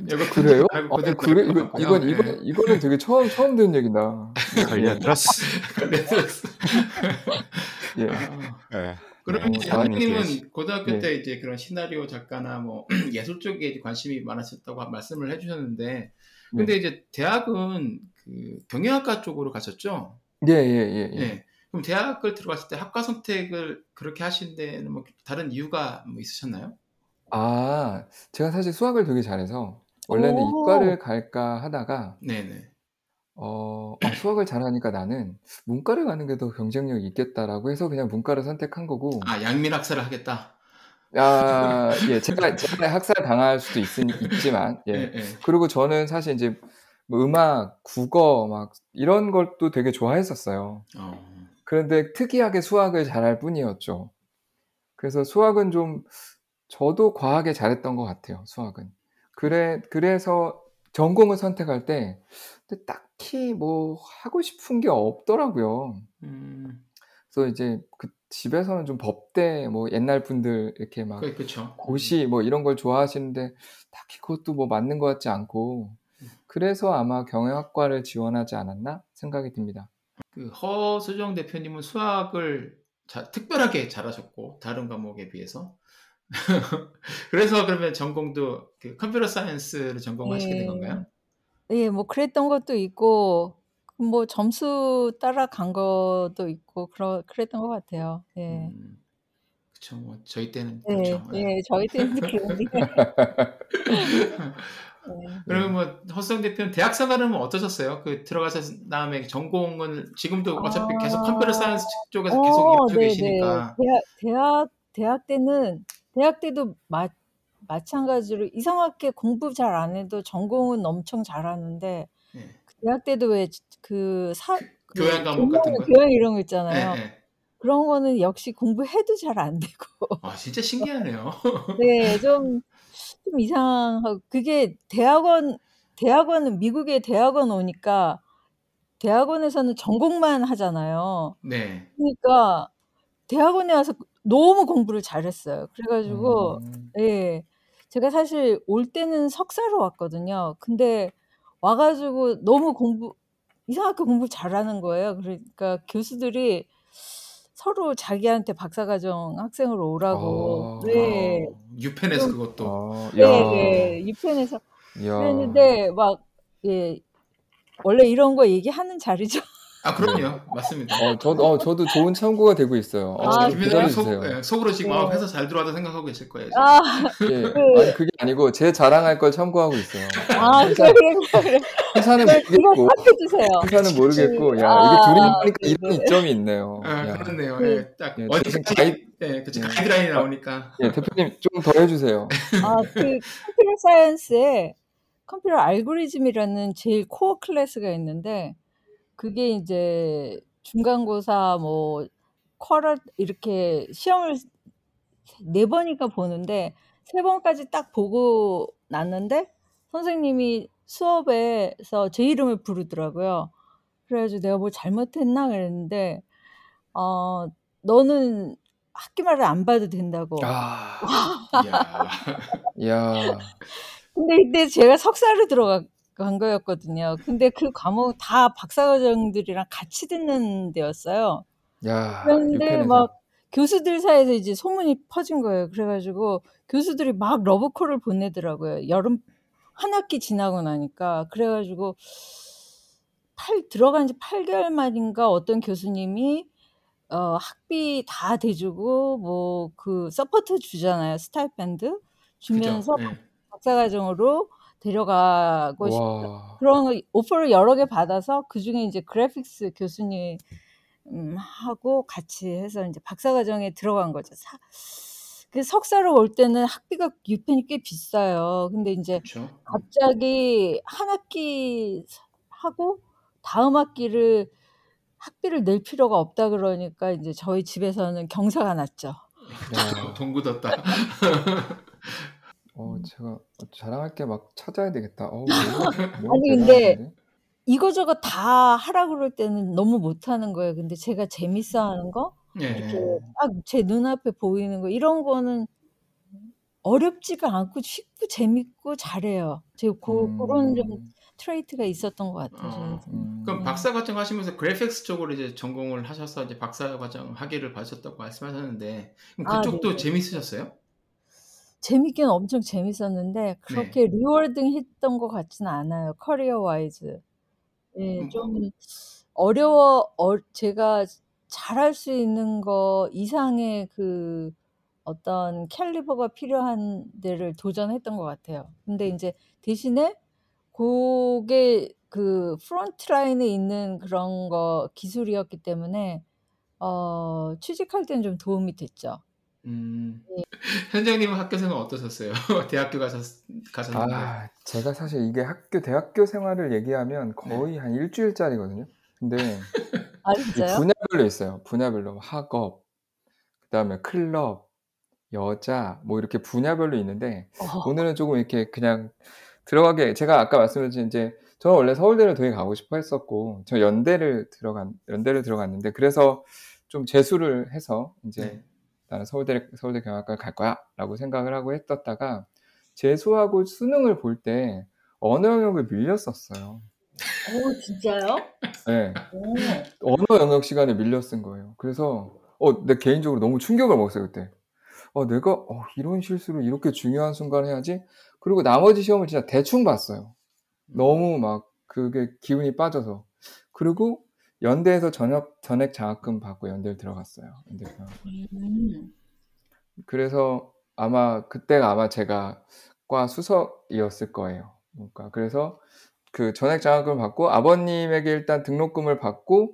이거 그래요? 아이고, 아니, 그대로 그래 이거. 이건 예. 이건 이거는 되게 처음 처음 듣는 얘긴다. 걸려들었어. 걸려들었어. 예. 아, 예. 그러면 네, 이제 사모님 한님은 계시- 고등학교 네. 때 이제 그런 시나리오 작가나 뭐 예술 쪽에 이제 관심이 많으셨다고 말씀을 해주셨는데, 근데 이제 대학은 그 경영학과 쪽으로 가셨죠? 예, 예, 예, 예. 네. 그럼 대학을 들어갔을 때 학과 선택을 그렇게 하신 데는 뭐 다른 이유가 뭐 있으셨나요? 아, 제가 사실 수학을 되게 잘해서 원래는 오. 이과를 갈까 하다가 네네. 어, 아, 수학을 잘하니까 나는 문과를 가는 게 더 경쟁력이 있겠다라고 해서 그냥 문과를 선택한 거고. 아, 양민학사를 하겠다. 아, 예, 제가, 제가 학살 당할 수도 있, 있지만, 예. 예, 예. 그리고 저는 사실 이제 뭐 음악, 국어, 막 이런 것도 되게 좋아했었어요. 어. 그런데 특이하게 수학을 잘할 뿐이었죠. 그래서 수학은 좀, 저도 과하게 잘했던 것 같아요, 수학은. 그래, 그래서 전공을 선택할 때, 근데 딱히 뭐 하고 싶은 게 없더라고요. 음, 그래서 이제 그 집에서는 좀 법대 뭐 옛날 분들 이렇게 막 그, 그쵸. 고시 뭐 이런 걸 좋아하시는데 딱히 그것도 뭐 맞는 것 같지 않고 그래서 아마 경영학과를 지원하지 않았나 생각이 듭니다. 그 허수정 대표님은 수학을 자- 특별하게 잘하셨고 다른 과목에 비해서 그래서 그러면 전공도 그 computer science를 전공하시게 된 예. 건가요? 예, 뭐 그랬던 것도 있고 뭐 점수 따라간 것도 있고 그러 그랬던 것 같아요. 예. 음, 그쵸. 뭐 저희 때는 예, 그렇죠. 예. 예, 저희 때는 그런데. 예. 그러면 뭐 허수정 대표는 대학 생활은 뭐 어떠셨어요? 그 들어가서 다음에 전공은 지금도 어차피 계속 computer science 쪽에서 계속 어, 일하고 네네. 계시니까 대학, 대학, 대학 때는, 대학 때도 마, 마찬가지로 이상하게 공부 잘 안 해도 전공은 엄청 잘하는데, 예. 대학 때도 왜그 사, 그 교양 과목 같은 거. 교양 이런 거 예, 있잖아요. 예. 그런 거는 역시 공부해도 잘 안 되고. 아 진짜 신기하네요. 네, 좀, 좀 이상하고, 그게 대학원, 대학원은, 미국의 대학원 오니까, 대학원에서는 전공만 하잖아요. 네. 그러니까, 대학원에 와서 너무 공부를 잘했어요. 그래가지고, 음, 예, 제가 사실 올 때는 석사로 왔거든요. 근데 와가지고 너무 공부, 이상하게 공부 잘하는 거예요. 그러니까 교수들이 서로 자기한테 박사과정 학생으로 오라고, 아. 네, 어, 유펜에서 좀- 그것도 어, 네, 야, 네, 유펜에서 야, 그랬는데 막 예, 원래 이런 거 얘기하는 자리죠. 아 그럼요, 맞습니다. 어, 저, 어, 저도 좋은 참고가 되고 있어요. 어, 아, 김 기다려 주세요. 예, 속으로 지금 네. 아, 회사 잘 들어와도 생각하고 계실 거예요. 지금. 아, 예, 그- 아니 그게 아니고 제 자랑할 걸 참고하고 있어요. 아, 그래, 그래, 그래. 회사는 모르겠고, 삭제주세요. 회사는 모르겠고, 야 아, 이게 둘이 하니까 네, 이런 네. 이점이 있네요. 아, 야, 그렇네요. 그- 예, 딱 예, 대신 가이- 예, 그치 예. 가이드라인이 나오니까. 예, 대표님 좀 더 해주세요. 아, 그 컴퓨터 사이언스에 컴퓨터 알고리즘이라는 제일 코어 클래스가 있는데 그게 이제 중간고사 뭐 쿼럴 이렇게 시험을 네 번인가 보는데 세 번까지 딱 보고 났는데 선생님이 수업에서 제 이름을 부르더라고요. 그래 가지고 내가 뭐 잘못했나 그랬는데 어 너는 학기 말을 안 봐도 된다고. 아, 이야. 야, 근데 이때 제가 석사로 들어 간 거였거든요. 근데 그 과목 다 박사과정들이랑 같이 듣는 데였어요. 야, 그런데 유펜에서. 막 교수들 사이에서 이제 소문이 퍼진 거예요. 그래가지고 교수들이 막 러브콜을 보내더라고요. 여름 한 학기 지나고 나니까. 그래가지고 팔, 들어간 지 8개월 만인가 어떤 교수님이 어, 학비 다 대주고 뭐 그 support 주잖아요. stipend 주면서 그죠? 예. 박사과정으로 데려가고 싶 와, 그런 거 오퍼를 여러 개 받아서 그 중에 이제 graphics 교수님 음, 하고 같이 해서 이제 박사과정에 들어간 거죠. 사, 그 석사로 올 때는 학비가 UPenn이 꽤 비싸요. 근데 이제 그렇죠. 갑자기 한 학기 하고 다음 학기를 학비를 낼 필요가 없다 그러니까 이제 저희 집에서는 경사가 났죠. 야, 돈 굳었다. 어, 제가 자랑할 게 막 찾아야 되겠다. 어, 뭐, 뭐 아니, 근데 대단하신데? 이거저거 다 하라 그럴 때는 너무 못하는 거예요. 근데 제가 재밌어 하는 거 이렇게 예. 딱 제 눈앞에 보이는 거 이런 거는 어렵지가 않고 쉽고 재밌고 잘해요. 제가 그, 그런 좀 음, 트레이트가 있었던 것 같아요. 어, 저는. 음, 그럼 박사 과정 하시면서 graphics 쪽으로 이제 전공을 하셔서 이제 박사 과정 학위를 받으셨다고 말씀하셨는데 그럼 아, 그쪽도 네. 재밌으셨어요? 재밌긴 엄청 재밌었는데 네. 그렇게 rewarding했던 것 같지는 않아요. career wise. 예, 음, 좀 어려워. 어, 제가 잘할 수 있는 거 이상의 그 어떤 caliber가 필요한 데를 도전했던 것 같아요. 근데 이제 대신에 그게 그 front line에 있는 그런 거 기술이었기 때문에 어, 취직할 때는 좀 도움이 됐죠. 음, 예. 현장님은 학교 생활 어떠셨어요? 대학교 가셨, 가셨는데. 아, 제가 사실 이게 학교, 대학교 생활을 얘기하면 거의 한 일주일짜리거든요. 근데 아? 분야별로 있어요. 분야별로 학업, 그 다음에 클럽, 여자, 뭐 이렇게 분야별로 있는데 어, 오늘은 조금 이렇게 그냥 들어가게 제가 아까 말씀드린 이제 저는 원래 서울대를 되게 가고 싶어 했었고 저 연대를 들어간 연대를 들어갔는데 그래서 좀 재수를 해서 이제 네. 나는 서울대 서울대 경영학과를 갈 거야라고 생각을 하고 했었다가 재수하고 수능을 볼 때 언어 영역을 밀렸었어요. 오, 진짜요? 네. 오. 언어 영역 시간에 밀려 쓴 거예요. 그래서 어, 내 개인적으로 너무 충격을 먹었어요 그때. 어, 내가 어, 이런 실수를 이렇게 중요한 순간 해야지. 그리고 나머지 시험을 진짜 대충 봤어요. 너무 막 그게 기운이 빠져서. 그리고 연대에서 전역 전액 장학금 받고 연대를 들어갔어요. 연대. 음. 그래서 아마 그때가 아마 제가 과 수석이었을 거예요. 그러니까 그래서 그 전액 장학금을 받고 아버님에게 일단 등록금을 받고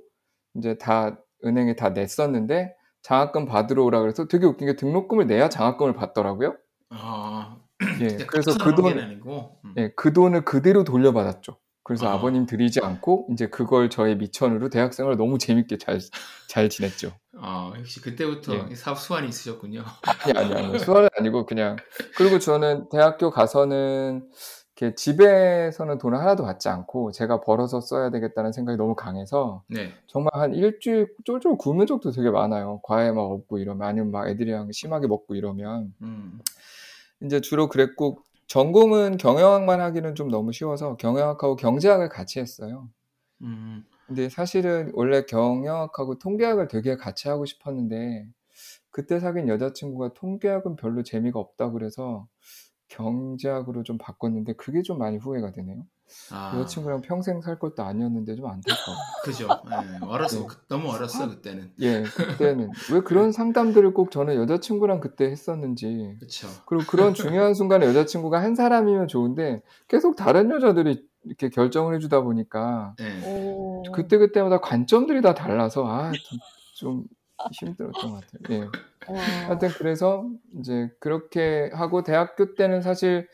이제 다 은행에 다 냈었는데 장학금 받으러 오라 그래서 되게 웃긴 게 등록금을 내야 장학금을 받더라고요. 아, 예. 그래서 그 돈. 음. 예, 그 돈을 그대로 돌려받았죠. 그래서 아. 아버님 드리지 않고 이제 그걸 저의 미천으로 대학생활을 너무 재밌게 잘, 잘 지냈죠. 아, 역시 그때부터 예. 사업 수완이 있으셨군요. 아니, 아니, 아니. 수학은 아니고 그냥. 그리고 저는 대학교 가서는 이렇게 집에서는 돈을 하나도 받지 않고 제가 벌어서 써야 되겠다는 생각이 너무 강해서 네. 정말 한 일주일 쫄쫄 굶은 적도 되게 많아요. 과외 막 없고 이러면 아니면 막 애들이랑 심하게 먹고 이러면 음. 이제 주로 그랬고 전공은 경영학만 하기는 좀 너무 쉬워서 경영학하고 경제학을 같이 했어요. 음. 근데 사실은 원래 경영학하고 통계학을 되게 같이 하고 싶었는데 그때 사귄 여자친구가 통계학은 별로 재미가 없다고 그래서 경제학으로 좀 바꿨는데 그게 좀 많이 후회가 되네요. 아, 여자친구랑 평생 살 것도 아니었는데 좀 안타까워. 그죠. 예, 어렸어. 네. 그- 너무 어렸어 그때는. 예, 그때는 왜 그런 상담들을 꼭 저는 여자친구랑 그때 했었는지. 그렇죠. 그리고 그런 중요한 순간에 여자친구가 한 사람이면 좋은데 계속 다른 여자들이 이렇게 결정을 해주다 보니까 예. 오. 그때 그때마다 관점들이 다 달라서 아 좀 힘들었던 것 같아요. 예. 와. 하여튼 그래서 이제 그렇게 하고 대학교 때는 사실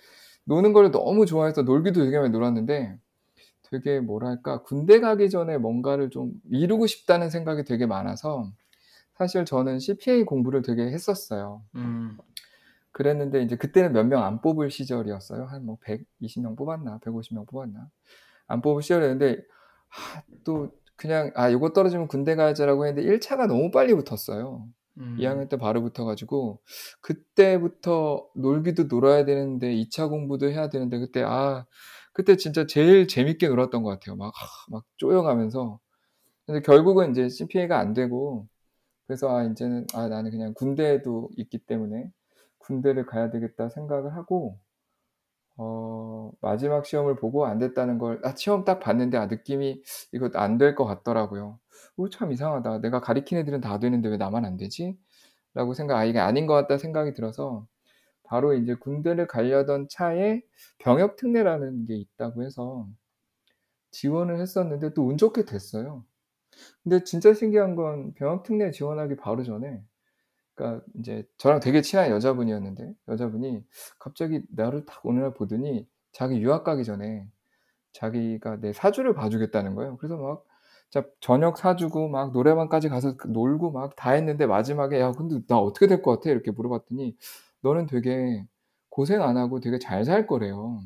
노는 걸 너무 좋아해서 놀기도 되게 많이 놀았는데 되게 뭐랄까 군대 가기 전에 뭔가를 좀 이루고 싶다는 생각이 되게 많아서 사실 저는 CPA 공부를 되게 했었어요. 음. 그랬는데 이제 그때는 몇 명 안 뽑을 시절이었어요. 한 뭐 120명 뽑았나, 150명 뽑았나. 안 뽑을 시절이었는데 하, 또 그냥 아 이거 떨어지면 군대 가자라고 했는데 1차가 너무 빨리 붙었어요. 음. 2학년 때 바로 붙어가지고 그때부터 놀기도 놀아야 되는데 2차 공부도 해야 되는데 그때 아 그때 진짜 제일 재밌게 놀았던 것 같아요. 막, 하, 막 쪼여가면서 근데 결국은 이제 CPA가 안 되고 그래서 아 이제는 아 나는 그냥 군대도 있기 때문에 군대를 가야 되겠다 생각을 하고 어 마지막 시험을 보고 안 됐다는 걸 아 시험 딱 봤는데 아 느낌이 이거 안 될 것 같더라고요. 어참 이상하다. 내가 가리킨 애들은 다 되는데 왜 나만 안 되지? 라고 생각 아 이게 아닌 것 같다 생각이 들어서 바로 이제 군대를 가려던 차에 병역 특례라는 게 있다고 해서 지원을 했었는데 또 운 좋게 됐어요. 근데 진짜 신기한 건 병역 특례 지원하기 바로 전에 그러니까 이제 저랑 되게 친한 여자분이었는데 여자분이 갑자기 나를 딱 어느 날 보더니 자기 유학 가기 전에 자기가 내 사주를 봐주겠다는 거예요. 그래서 막 저녁 사주고 막 노래방까지 가서 그 놀고 막 다 했는데 마지막에 야 근데 나 어떻게 될 것 같아? 이렇게 물어봤더니 너는 되게 고생 안 하고 되게 잘 살 거래요.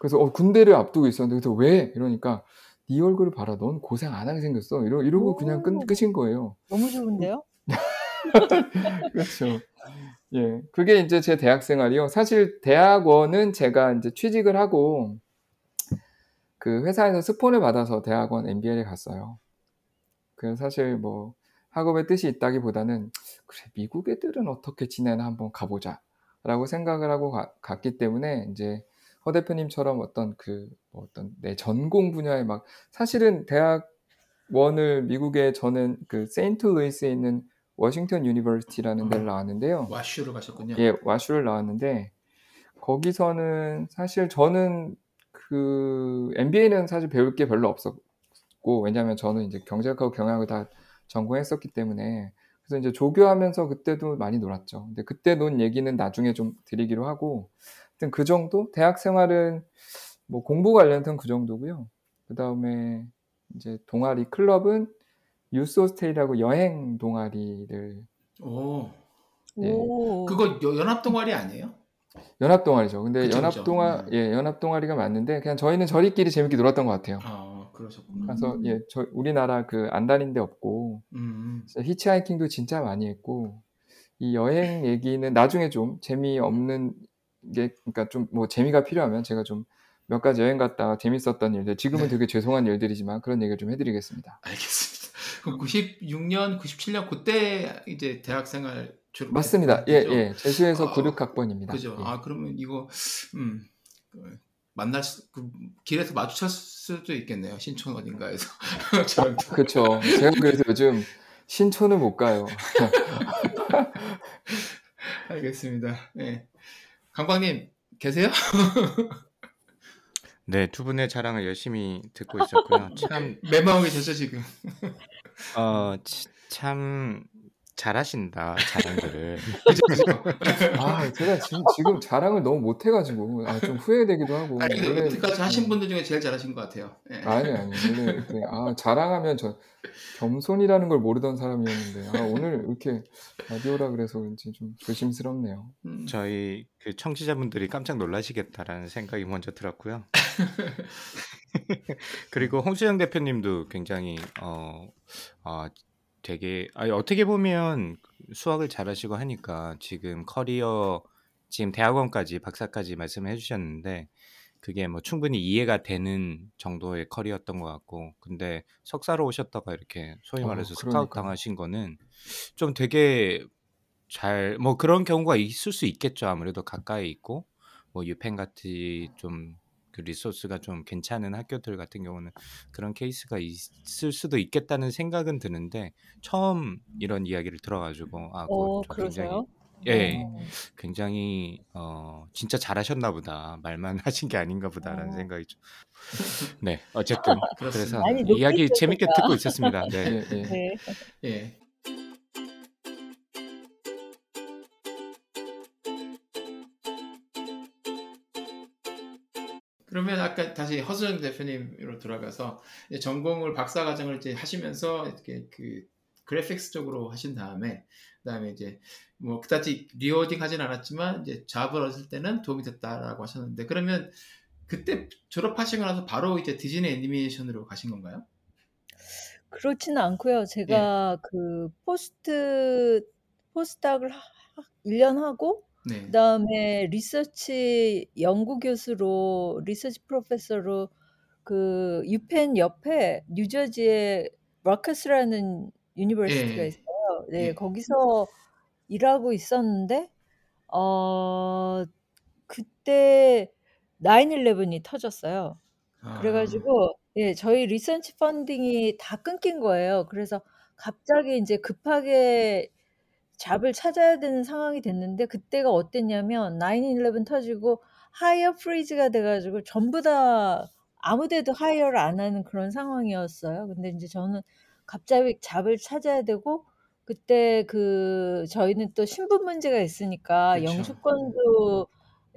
그래서 어, 군대를 앞두고 있었는데 그래서 왜? 이러니까 네 얼굴을 봐라. 넌 고생 안 하게 생겼어. 이러, 이러고 그냥 끝, 오. 끝인 거예요. 너무 좋은데요? 그렇죠. 예. 그게 이제 제 대학 생활이요. 사실 대학원은 제가 이제 취직을 하고 그 회사에서 스폰을 받아서 대학원 MBA를 갔어요. 그래서 사실 뭐 학업의 뜻이 있다기보다는 그래 미국 애들은 어떻게 지내나 한번 가보자 라고 생각을 하고 가- 갔기 때문에 이제 허 대표님처럼 어떤 그뭐 어떤 내 전공 분야에 막 사실은 대학원을 미국에 저는 그 세인트 루이스에 있는 Washington University라는 데를 나왔는데요. WashU로 가셨군요. 예, WashU를 나왔는데 거기서는 사실 저는 그 MBA는 사실 배울 게 별로 없었고 왜냐하면 저는 이제 경제학하고 경영학을 다 전공했었기 때문에 그래서 이제 조교하면서 그때도 많이 놀았죠. 근데 그때 논 얘기는 나중에 좀 드리기로 하고 하여튼 그 정도 대학 생활은 뭐 공부 관련된 그 정도고요. 그 다음에 이제 동아리 클럽은 유소스테이라고 여행 동아리를 오. 예. 오. 그거 여- 연합 동아리 아니에요? 연합 동아리죠. 근데 그쵸, 연합. 동아 음. 예 연합 동아리가 맞는데 그냥 저희는 저희끼리 재밌게 놀았던 것 같아요. 아, 그러셨구나. 그래서 예, 저 우리나라 그 안 다닌 데 없고 음. 진짜 히치하이킹도 진짜 많이 했고 이 여행 얘기는 나중에 좀 재미없는 게 그러니까 좀 뭐 재미가 필요하면 제가 좀 몇 가지 여행 갔다가 재밌었던 일들 지금은 네. 되게 죄송한 일들이지만 그런 얘기를 좀 해드리겠습니다. 알겠습니다. 그럼 96년, 97년 그때 이제 대학생활 졸업 맞습니다. 예, 예. 제수에서 어, 96학번입니다. 그죠. 예. 아 그러면 이거 음 그, 만날 수, 그, 길에서 마주쳤을 수도 있겠네요. 신촌 어딘가에서 그렇죠. 제가 그래서 요즘 신촌을 못 가요. 알겠습니다. 예. 강광님 계세요? 네, 두 분의 자랑을 열심히 듣고 있었고요. 참, 매마하게 되죠 지금. 어, 치- 참 잘하신다, 자랑들을. 그죠 그죠. 아, 제가 지금, 지금 자랑을 너무 못해가지고, 아, 좀 후회되기도 하고. 아니 그 원래, 여태까지 하신 음, 분들 중에 제일 잘하신 것 같아요. 예. 아니, 아니. 원래 이렇게, 아, 자랑하면 저, 겸손이라는 걸 모르던 사람이었는데, 아, 오늘 이렇게 라디오라 그래서 그런지 좀 조심스럽네요. 음, 저희 그 청취자분들이 깜짝 놀라시겠다라는 생각이 먼저 들었고요. 그리고 홍수영 대표님도 굉장히 어, 어 되게 아니, 어떻게 보면 수학을 잘하시고 하니까 지금 커리어 지금 대학원까지 박사까지 말씀을 해주셨는데 그게 뭐 충분히 이해가 되는 정도의 커리어였던 것 같고 근데 석사로 오셨다가 이렇게 소위 어, 말해서 스카우트 그러니까요. 당하신 거는 좀 되게 잘 뭐 그런 경우가 있을 수 있겠죠 아무래도 가까이 있고 뭐 유펜 같이 좀 그 resource가 좀 괜찮은 학교들 같은 경우는 그런 케이스가 있을 수도 있겠다는 생각은 드는데 처음 이런 이야기를 들어가지고 아, 어, 그거 좀 굉장히 그러세요? 예, 어, 굉장히 어, 진짜 잘하셨나 보다 말만 하신 게 아닌가 보다라는 어. 생각이 좀 네, 어쨌든 그래서 이야기 재밌게. 듣고 있었습니다. 네. 예, 예. 네. 그러면 아까 다시 허수정 대표님으로 돌아가서 전공을 박사 과정을 이제 하시면서 이렇게 그 graphics 쪽으로 하신 다음에 그다음에 이제 뭐 그다지 rewarding 하진 않았지만 이제 job을 얻을 때는 도움이 됐다라고 하셨는데 그러면 그때 졸업하시고 나서 바로 이제 디즈니 애니메이션으로 가신 건가요? 그렇지는 않고요. 예. 제가 그 post postdoc을 하, 1년 하고 네. 그다음에 리서치 연구 교수로 research professor로 그 유펜 옆에 뉴저지에 Rutgers라는 university가 예. 있어요. 네, 예. 거기서 일하고 있었는데 어 그때 9/11이 터졌어요. 아, 그래가지고 예, 저희 research funding이 다 끊긴 거예요. 그래서 갑자기 이제 급하게 job을 찾아야 되는 상황이 됐는데 그때가 어땠냐면 9/11 터지고 hire freeze가 돼가지고 전부 다 아무데도 hire를 안 하는 그런 상황이었어요. 근데 이제 저는 갑자기 job을 찾아야 되고 그때 그 저희는 또 신분 문제가 있으니까 그렇죠. 영주권도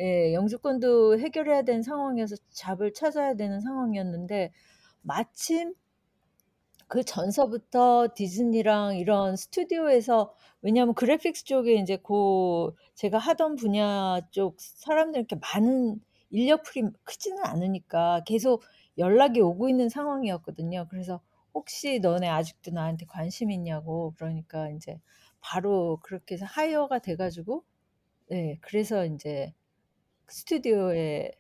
예, 영주권도 해결해야 되는 상황이어서 job을 찾아야 되는 상황이었는데 마침 그 전서부터 디즈니랑 이런 스튜디오에서 왜냐하면 graphics 쪽에 이제 그 제가 하던 분야 쪽 사람들 이렇게 많은 인력풀이 크지는 않으니까 계속 연락이 오고 있는 상황이었거든요. 그래서 혹시 너네 아직도 나한테 관심 있냐고 그러니까 이제 바로 그렇게 해서 하이어가 돼 가지고 네 그래서 이제 스튜디오에서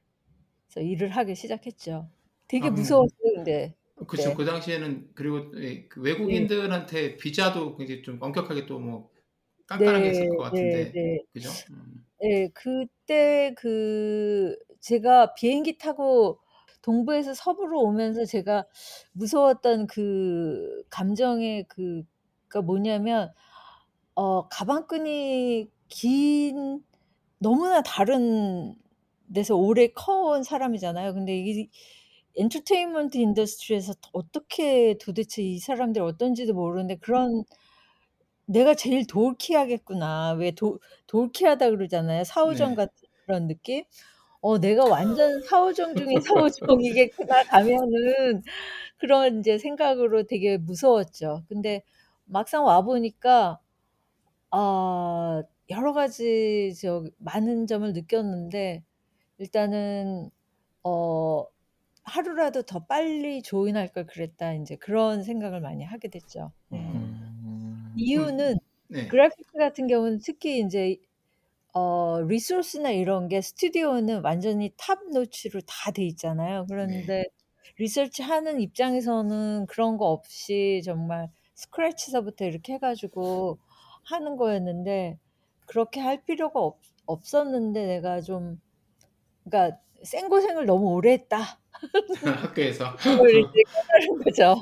일을 하기 시작했죠. 되게 아, 음. 무서웠어요, 근데. 그렇죠. 네. 그 당시에는 그리고 예, 그 네. 외국인들한테 비자도 굉장히 좀 엄격하게 또 뭐 깐깐하게 네, 했을 것 네, 같은데, 네. 그죠? 음. 네, 그때 그 제가 비행기 타고 동부에서 서부로 오면서 제가 무서웠던 그 감정의 그가 뭐냐면 어 가방끈이 긴 너무나 다른 데서 오래 커온 사람이잖아요. 근데 이 entertainment industry에서 어떻게 도대체 이 사람들이 어떤지도 모르는데 그런 '내가 제일 돌키하겠구나.' 왜 도 돌키하다 그러잖아요. 사오정 네. 같은 그런 느낌? 어 '내가 완전 사오정 중에 사오정이겠구나.' 가면은 그런 인제 생각으로 되게 무서웠죠. 근데 막상 와 보니까 아 여러 가지 저 많은 점을 느꼈는데 일단은 어' 하루라도 더 빨리 조인할 걸 그랬다.' 인제 그런 생각을 많이 하게 됐죠. 네. 어. 음. 이유는 네. graphics 같은 경우는 특히 인제 어 resource나 이런 게 스튜디오는 완전히 top notch로 다 돼 있잖아요. 네. 그런데 리서치 하는 입장에서는 그런 거 없이 정말 scratch서부터 이렇게 해 가지고 하는 거였는데 그렇게 할 필요가 없 없었는데 내가 좀 그러니까 '생고생을 너무 오래 했다.' 학교에서. 그걸 이제 깨달은 거죠.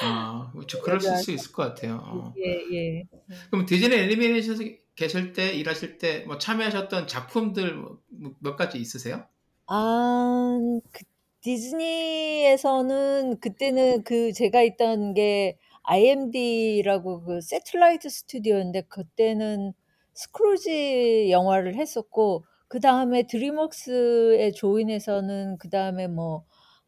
아, 그렇죠. 그럴 맞아요. 수 있을 것 같아요. 어. 예예. 음. 그럼 디즈니 애니메이션에서 계실 때 일하실 때 뭐 참여하셨던 작품들 뭐몇 가지 있으세요? 아 그 디즈니에서는 그때는 그 제가 있던 게 IMD라고 그 새틀라이트 스튜디오인데 그때는 스크루지 영화를 했었고 그 다음에 드림웍스에 조인해서는 그 다음에 뭐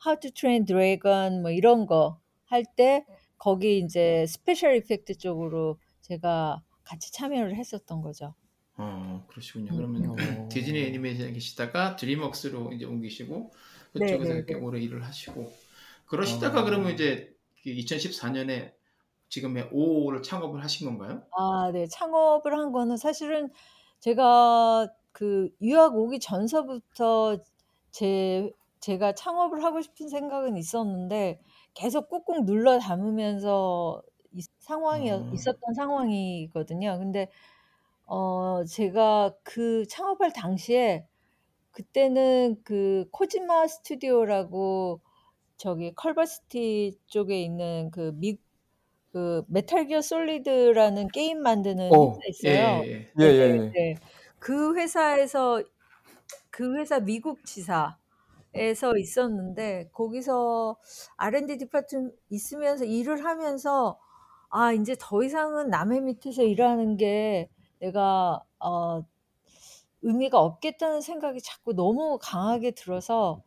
How to Train Dragon 뭐 이런 거 할 때 거기 인제 special effect 쪽으로 제가 같이 참여를 했었던 거죠. 어, 그러시군요. 음. 그러면 어. 디즈니 애니메이션에 계시다가 드림웍스로 이제 옮기시고 그쪽에서 네네네. 이렇게 오래 일을 하시고 그러시다가 어. 그러면 이제 2014년에 지금의 5를 창업을 하신 건가요? 아 네. 창업을 한 거는 사실은 제가 그 유학 오기 전서부터 제 제가 창업을 하고 싶은 생각은 있었는데 계속 꾹꾹 눌러 담으면서 이 상황이었 어. 있었던 상황이거든요. 근데 어 제가 그 창업할 당시에 그때는 그 코지마 스튜디오라고 저기 컬버시티 쪽에 있는 그 미, 그 메탈 기어 솔리드라는 게임 만드는 어, 회사 예, 있어요. 예, 예. 예, 예, 네, 예. 네. 그 회사에서 그 회사 미국 지사 에서 있었는데 거기서 R&D 디파트 있으면서 일을 하면서 아 이제 더 이상은 남의 밑에서 일하는 게 내가 어, 의미가 없겠다는 생각이 자꾸 너무 강하게 들어서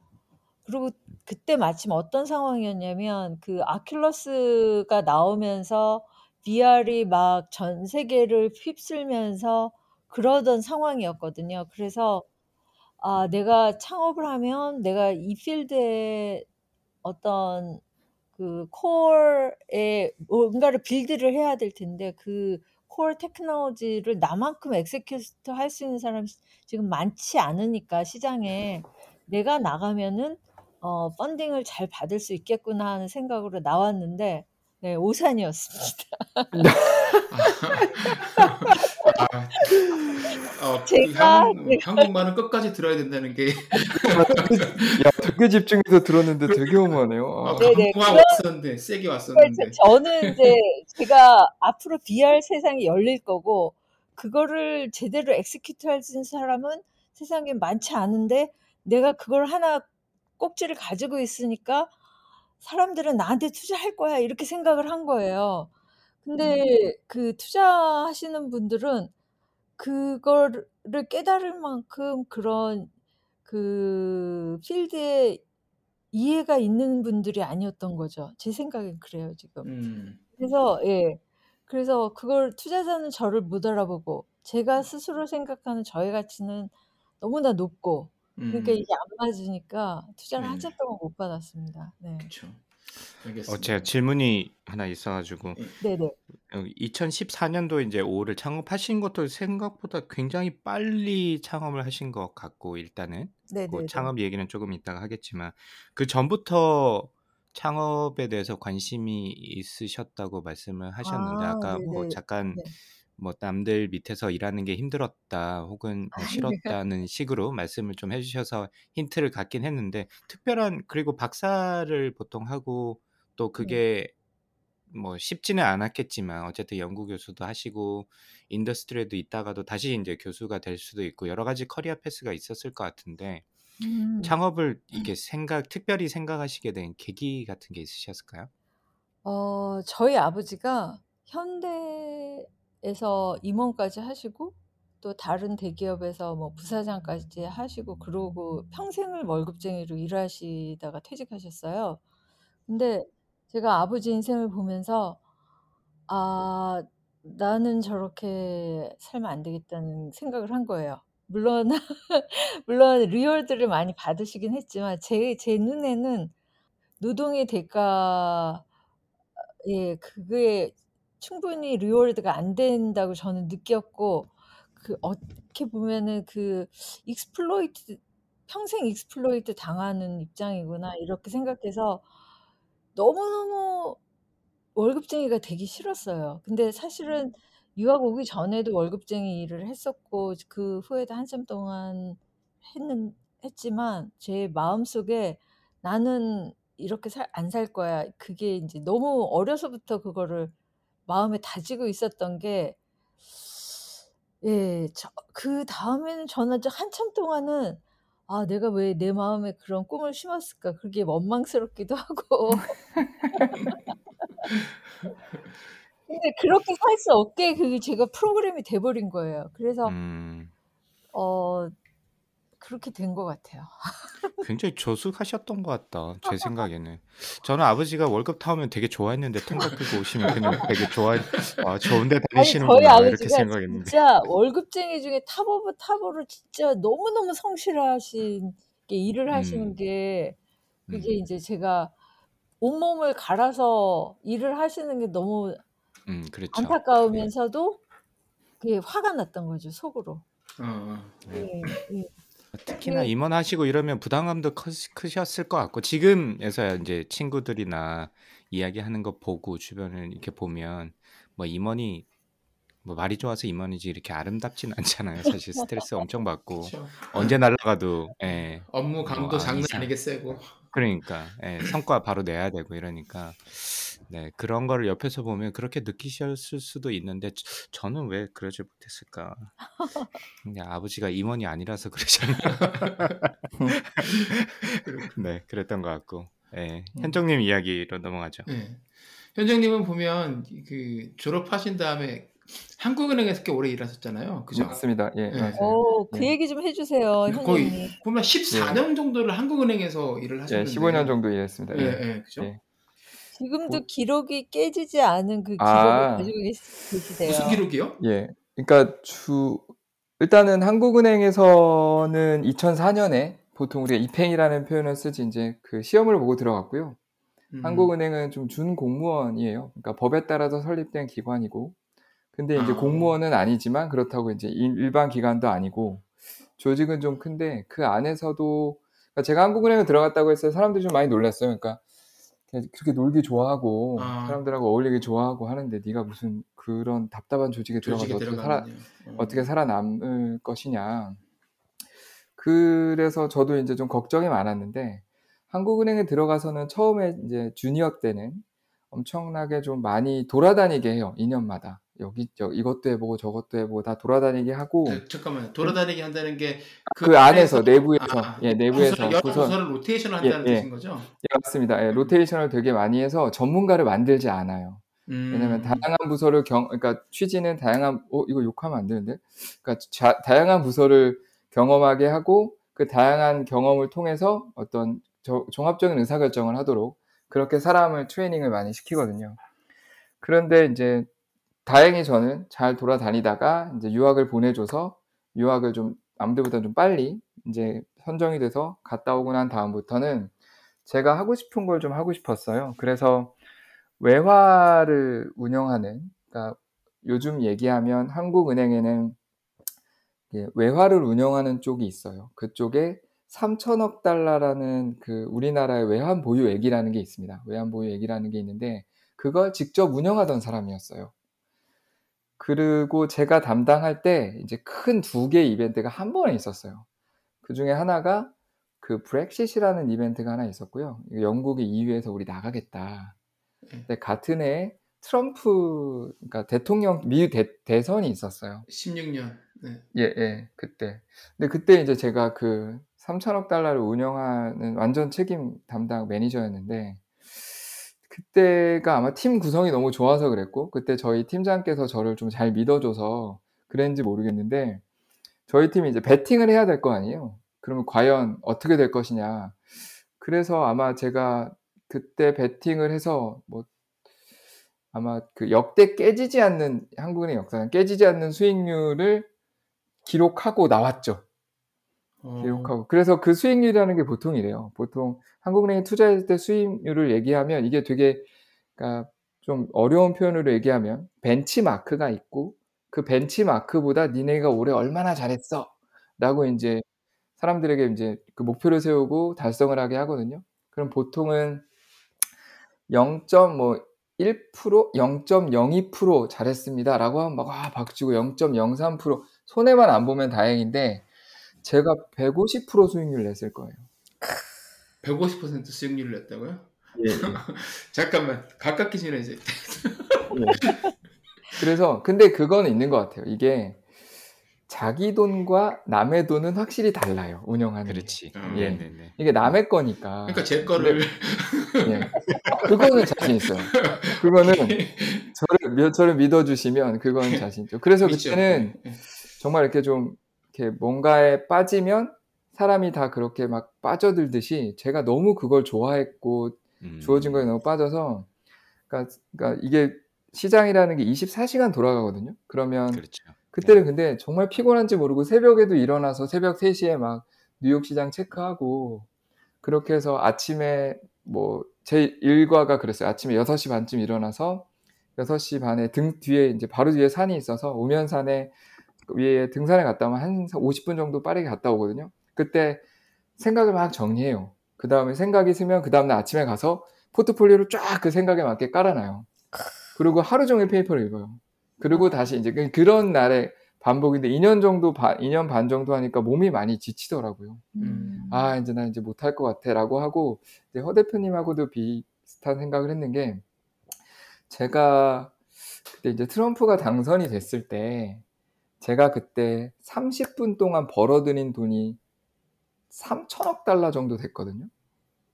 그리고 그때 마침 어떤 상황이었냐면 그 아큘러스가 나오면서 VR이 막 전 세계를 휩쓸면서 그러던 상황이었거든요. 그래서 아, 내가 창업을 하면 내가 이 필드에 어떤 그 코어에 뭔가를 build를 해야 될 텐데 그 core technology를 나만큼 execute 할 수 있는 사람이 지금 많지 않으니까 시장에 내가 나가면은 어, funding을 잘 받을 수 있겠구나 하는 생각으로 나왔는데 네, 오산이었습니다. 아, 어, 이 제가 한국, 네. 한국말은 끝까지 들어야 된다는 게 야, 되게 집중해서 들었는데 되게 오만해요. 아, 아, 네네 그런 왔었는데 세게 왔었는데 저는 이제 제가 앞으로 VR 세상이 열릴 거고 그거를 제대로 execute 할수 있는 사람은 세상에 많지 않은데 내가 그걸 하나 꼭지를 가지고 있으니까 사람들은 나한테 투자할 거야 이렇게 생각을 한 거예요. 근데 그 투자하시는 분들은 그거를 깨달을 만큼 그런 그 필드에 이해가 있는 분들이 아니었던 거죠. 제 생각엔 그래요, 지금. 음, 그래서 예. 그래서 그걸 투자자는 저를 못 알아보고 제가 스스로 생각하는 저의 가치는 너무나 높고 그러니까 음, 이게 안 맞으니까 투자를 네, 한참 동안 못 받았습니다. 네. 그렇죠. 어, 알겠습니다. 제가 질문이 하나 있어가지고 예. 네네. 2014년도 이제 5를 창업하신 것도 생각보다 굉장히 빨리 창업을 하신 것 같고 일단은 그 네네네. 창업 얘기는 조금 이따가 하겠지만 그 전부터 창업에 대해서 관심이 있으셨다고 말씀을 하셨는데 아, 아까 뭐 네네. 잠깐 네. 뭐 남들 밑에서 일하는 게 힘들었다 혹은 아, 뭐 네. 싫었다는 식으로 말씀을 좀 해 주셔서 힌트를 갖긴 했는데 특별한 그리고 박사를 보통 하고 또 네. 그게 뭐 쉽지는 않았겠지만 어쨌든 연구 교수도 하시고 industry에도 있다가도 다시 이제 교수가 될 수도 있고 여러 가지 career path가 있었을 것 같은데 음. 창업을 이렇게 생각 특별히 생각하시게 된 계기 같은 게 있으셨을까요? 어, 저희 아버지가 현대 에서 임원까지 하시고 또 다른 대기업에서 뭐 부사장까지 하시고 그러고 평생을 월급쟁이로 일하시다가 퇴직하셨어요. 근데 제가 아버지 인생을 보면서 아, 나는 저렇게 살면 안 되겠다는 생각을 한 거예요. 물론 물론 리워드를 많이 받으시긴 했지만 제, 제 눈에는 노동의 대가 예, 그게 충분히 reward가 안 된다고 저는 느꼈고 그 어떻게 보면은 그 exploit 평생 exploit 당하는 입장이구나 이렇게 생각해서 너무너무 월급쟁이가 되기 싫었어요. 근데 사실은 유학 오기 전에도 월급쟁이 일을 했었고 그 후에도 한참 동안 했는 했지만 제 마음속에 나는 이렇게 안살 거야. 그게 이제 너무 어려서부터 그거를 마음에 다지고 있었던 게 예, 저, 그 다음에는 저는 한참 동안은 아, 내가 왜 내 마음에 그런 꿈을 심었을까? 그게 원망스럽기도 하고. 근데 그렇게 살 수 없게 그 제가 프로그램이 돼버린 거예요. 그래서 음, 어 그렇게 된 것 같아요. 굉장히 조숙하셨던 것 같다. 제 생각에는. 저는 아버지가 월급 타오면 되게 좋아했는데 통닭 끼고 오시면 그냥 되게 좋아, 아, 좋은 데 아니 저희 다니시는구나 이렇게 아버지가 생각했는데. 진짜 월급쟁이 중에 top of top으로 진짜 너무너무 성실하시게 일을 하시는 음, 게 그게 음, 이제 제가 온몸을 갈아서 일을 하시는 게 너무 음, 그렇죠. 안타까우면서도 그게 화가 났던 거죠 속으로. 어, 어. 네. 예, 예. 특히나 그 임원하시고 이러면 부담감도 크, 크셨을 것 같고 지금에서야 이제 친구들이나 이야기하는 거 보고 주변을 이렇게 보면 뭐 임원이 뭐 말이 좋아서 임원이지 이렇게 아름답진 않잖아요. 사실 스트레스 엄청 받고 그렇죠. 언제 날아가도 예. 업무 강도 뭐, 아, 장난 아니게 세고. 그러니까 예, 성과 바로 내야 되고 이러니까 네 그런 거를 옆에서 보면 그렇게 느끼셨을 수도 있는데 저- 저는 왜 그러지 못했을까? 그냥 아버지가 임원이 아니라서 그러잖아요. 네 그랬던 것 같고 예, 음. 현정님 이야기로 넘어가죠. 네. 현정님은 보면 그 졸업하신 다음에 한국은행에서 꽤 오래 일하셨잖아요. 그죠? 맞습니다. 예, 네. 맞아요. 어, 그 예. 얘기 좀 해주세요, 거의 현정님. 보면 14년 정도를 한국은행에서 일을 예, 하셨는데 15년 정도 일했습니다. 예, 예. 예, 그죠? 예. 지금도 뭐- 기록이 깨지지 않은 그 기록을 아. 가지고 계시, 계시대요. 무슨 기록이요? 예. 그러니까 주 일단은 한국은행에서는 2004년에 보통 우리가 입행이라는 표현을 쓰지 이제 그 시험을 보고 들어갔고요. 음. 한국은행은 좀 준 공무원이에요. 그러니까 법에 따라서 설립된 기관이고, 근데 이제 아. 공무원은 아니지만 그렇다고 이제 일- 일반 기관도 아니고 조직은 좀 큰데 그 안에서도 그러니까 제가 한국은행에 들어갔다고 했어요. 사람들이 좀 많이 놀랐어요. 그러니까 그렇게 놀기 좋아하고 아. 사람들하고 어울리기 좋아하고 하는데 네가 무슨 그런 답답한 조직에 들어가서 조직에 어떻게 살아. 어. 어떻게 살아남을 것이냐. 그래서 저도 이제 좀 걱정이 많았는데 한국은행에 들어가서는 처음에 이제 주니어 때는 엄청나게 좀 많이 돌아다니게 해요. 2년마다. 여기 저 이것도 해보고 저것도 해보고 다 돌아다니게 하고 네, 잠깐만 돌아다니게 한다는 게그 안에서 내부에서 아, 예 내부에서 부서, 여러 부서 부서를 로테이션 한다는 예, 예. 뜻인 거죠? 예, 맞습니다. 예, 로테이션을 되게 많이 해서 전문가를 만들지 않아요. 음. 왜냐면 다양한 부서를 경, 그러니까 취지는 다양한, 어, 이거 욕하면 안 되는데? 그러니까 자- 다양한 부서를 경험하게 하고 그 다양한 경험을 통해서 어떤 저- 종합적인 의사결정을 하도록 그렇게 사람을 트레이닝을 많이 시키거든요. 그런데 이제 다행히 저는 잘 돌아다니다가 이제 유학을 보내줘서 유학을 좀 남들보다 좀 빨리 이제 선정이 돼서 갔다 오고 난 다음부터는 제가 하고 싶은 걸 좀 하고 싶었어요. 그래서 외화를 운영하는, 그러니까 요즘 얘기하면 한국은행에는 외화를 운영하는 쪽이 있어요. 그쪽에 3천억 달러라는 그 우리나라의 외환 보유액이라는 게 있습니다. 외환 보유액이라는 게 있는데 그걸 직접 운영하던 사람이었어요. 그리고 제가 담당할 때 이제 큰 두 개의 이벤트가 한 번에 있었어요. 그 중에 하나가 그 브렉시시라는 이벤트가 하나 있었고요. 영국이 EU에서 우리 나가겠다. 근데 같은 해에 트럼프, 그러니까 대통령, 미국 대, 선이 있었어요. 16년. 네. 예, 예, 그때. 근데 그때 이제 제가 그 3천억 달러를 운영하는 완전 책임 담당 매니저였는데, 그때가 아마 팀 구성이 너무 좋아서 그랬고, 그때 저희 팀장께서 저를 좀 잘 믿어줘서 그랬는지 모르겠는데, 저희 팀이 이제 배팅을 해야 될 거 아니에요? 그러면 과연 어떻게 될 것이냐. 그래서 아마 제가 그때 배팅을 해서 뭐 아마 그 역대 깨지지 않는 한국은행 역사는 깨지지 않는 수익률을 기록하고 나왔죠. 어, 기록하고. 그래서 그 수익률이라는 게 보통 이래요. 보통 한국은행에 투자할 때 수익률을 얘기하면 이게 되게 그러니까 좀 어려운 표현으로 얘기하면 벤치마크가 있고 그 벤치마크보다 니네가 올해 얼마나 잘했어 라고 이제 사람들에게 이제 그 목표를 세우고 달성을 하게 하거든요. 그럼 보통은 0.1% 0.02% 잘했습니다. 라고 하면 막, 와, 박치고 0.03% 손해만 안 보면 다행인데, 제가 150% 수익률 냈을 거예요. 150% 수익률을 냈다고요? 예, 잠깐만 가깝게 지내지. 예. 그래서, 근데 그건 있는 것 같아요. 이게 자기 돈과 남의 돈은 확실히 달라요. 운영하는 게. 그렇지. 음. 예. 네네네. 이게 남의 거니까. 그러니까 제 거를 예. 그거는 자신 있어요. 그거는 저를, 미- 저를 믿어주시면 그건 자신 있죠. 그래서. 그때는 예, 예. 정말 이렇게 좀 이렇게 뭔가에 빠지면 사람이 다 그렇게 막 빠져들듯이 제가 너무 그걸 좋아했고 음. 주어진 거에 너무 빠져서 그러니까, 그러니까 이게 시장이라는 게 24시간 돌아가거든요. 그러면 그렇죠. 그때는 근데 정말 피곤한지 모르고 새벽에도 일어나서 새벽 3시에 막 뉴욕 시장 체크하고 그렇게 해서 아침에 뭐 제 일과가 그랬어요. 아침에 6시 반쯤 일어나서 6시 반에 등 뒤에 이제 바로 뒤에 산이 있어서 우면산에 위에 등산에 갔다 오면 한 50분 정도 빠르게 갔다 오거든요. 그때 생각을 막 정리해요. 그 다음에 생각이 서면 그 다음날 아침에 가서 포트폴리오를 쫙 그 생각에 맞게 깔아놔요. 그리고 하루 종일 paper를 읽어요. 그리고 다시 이제 그- 그런 날의 반복인데 2년 정도 반, 2년 반 정도 하니까 몸이 많이 지치더라고요. 음. 아, 이제 나 이제 못할 것 같아 라고 하고 이제 허 대표님하고도 비슷한 생각을 했는 게 제가 그때 이제 트럼프가 당선이 됐을 때 제가 그때 30분 동안 벌어들인 돈이 3천억 달러 정도 됐거든요.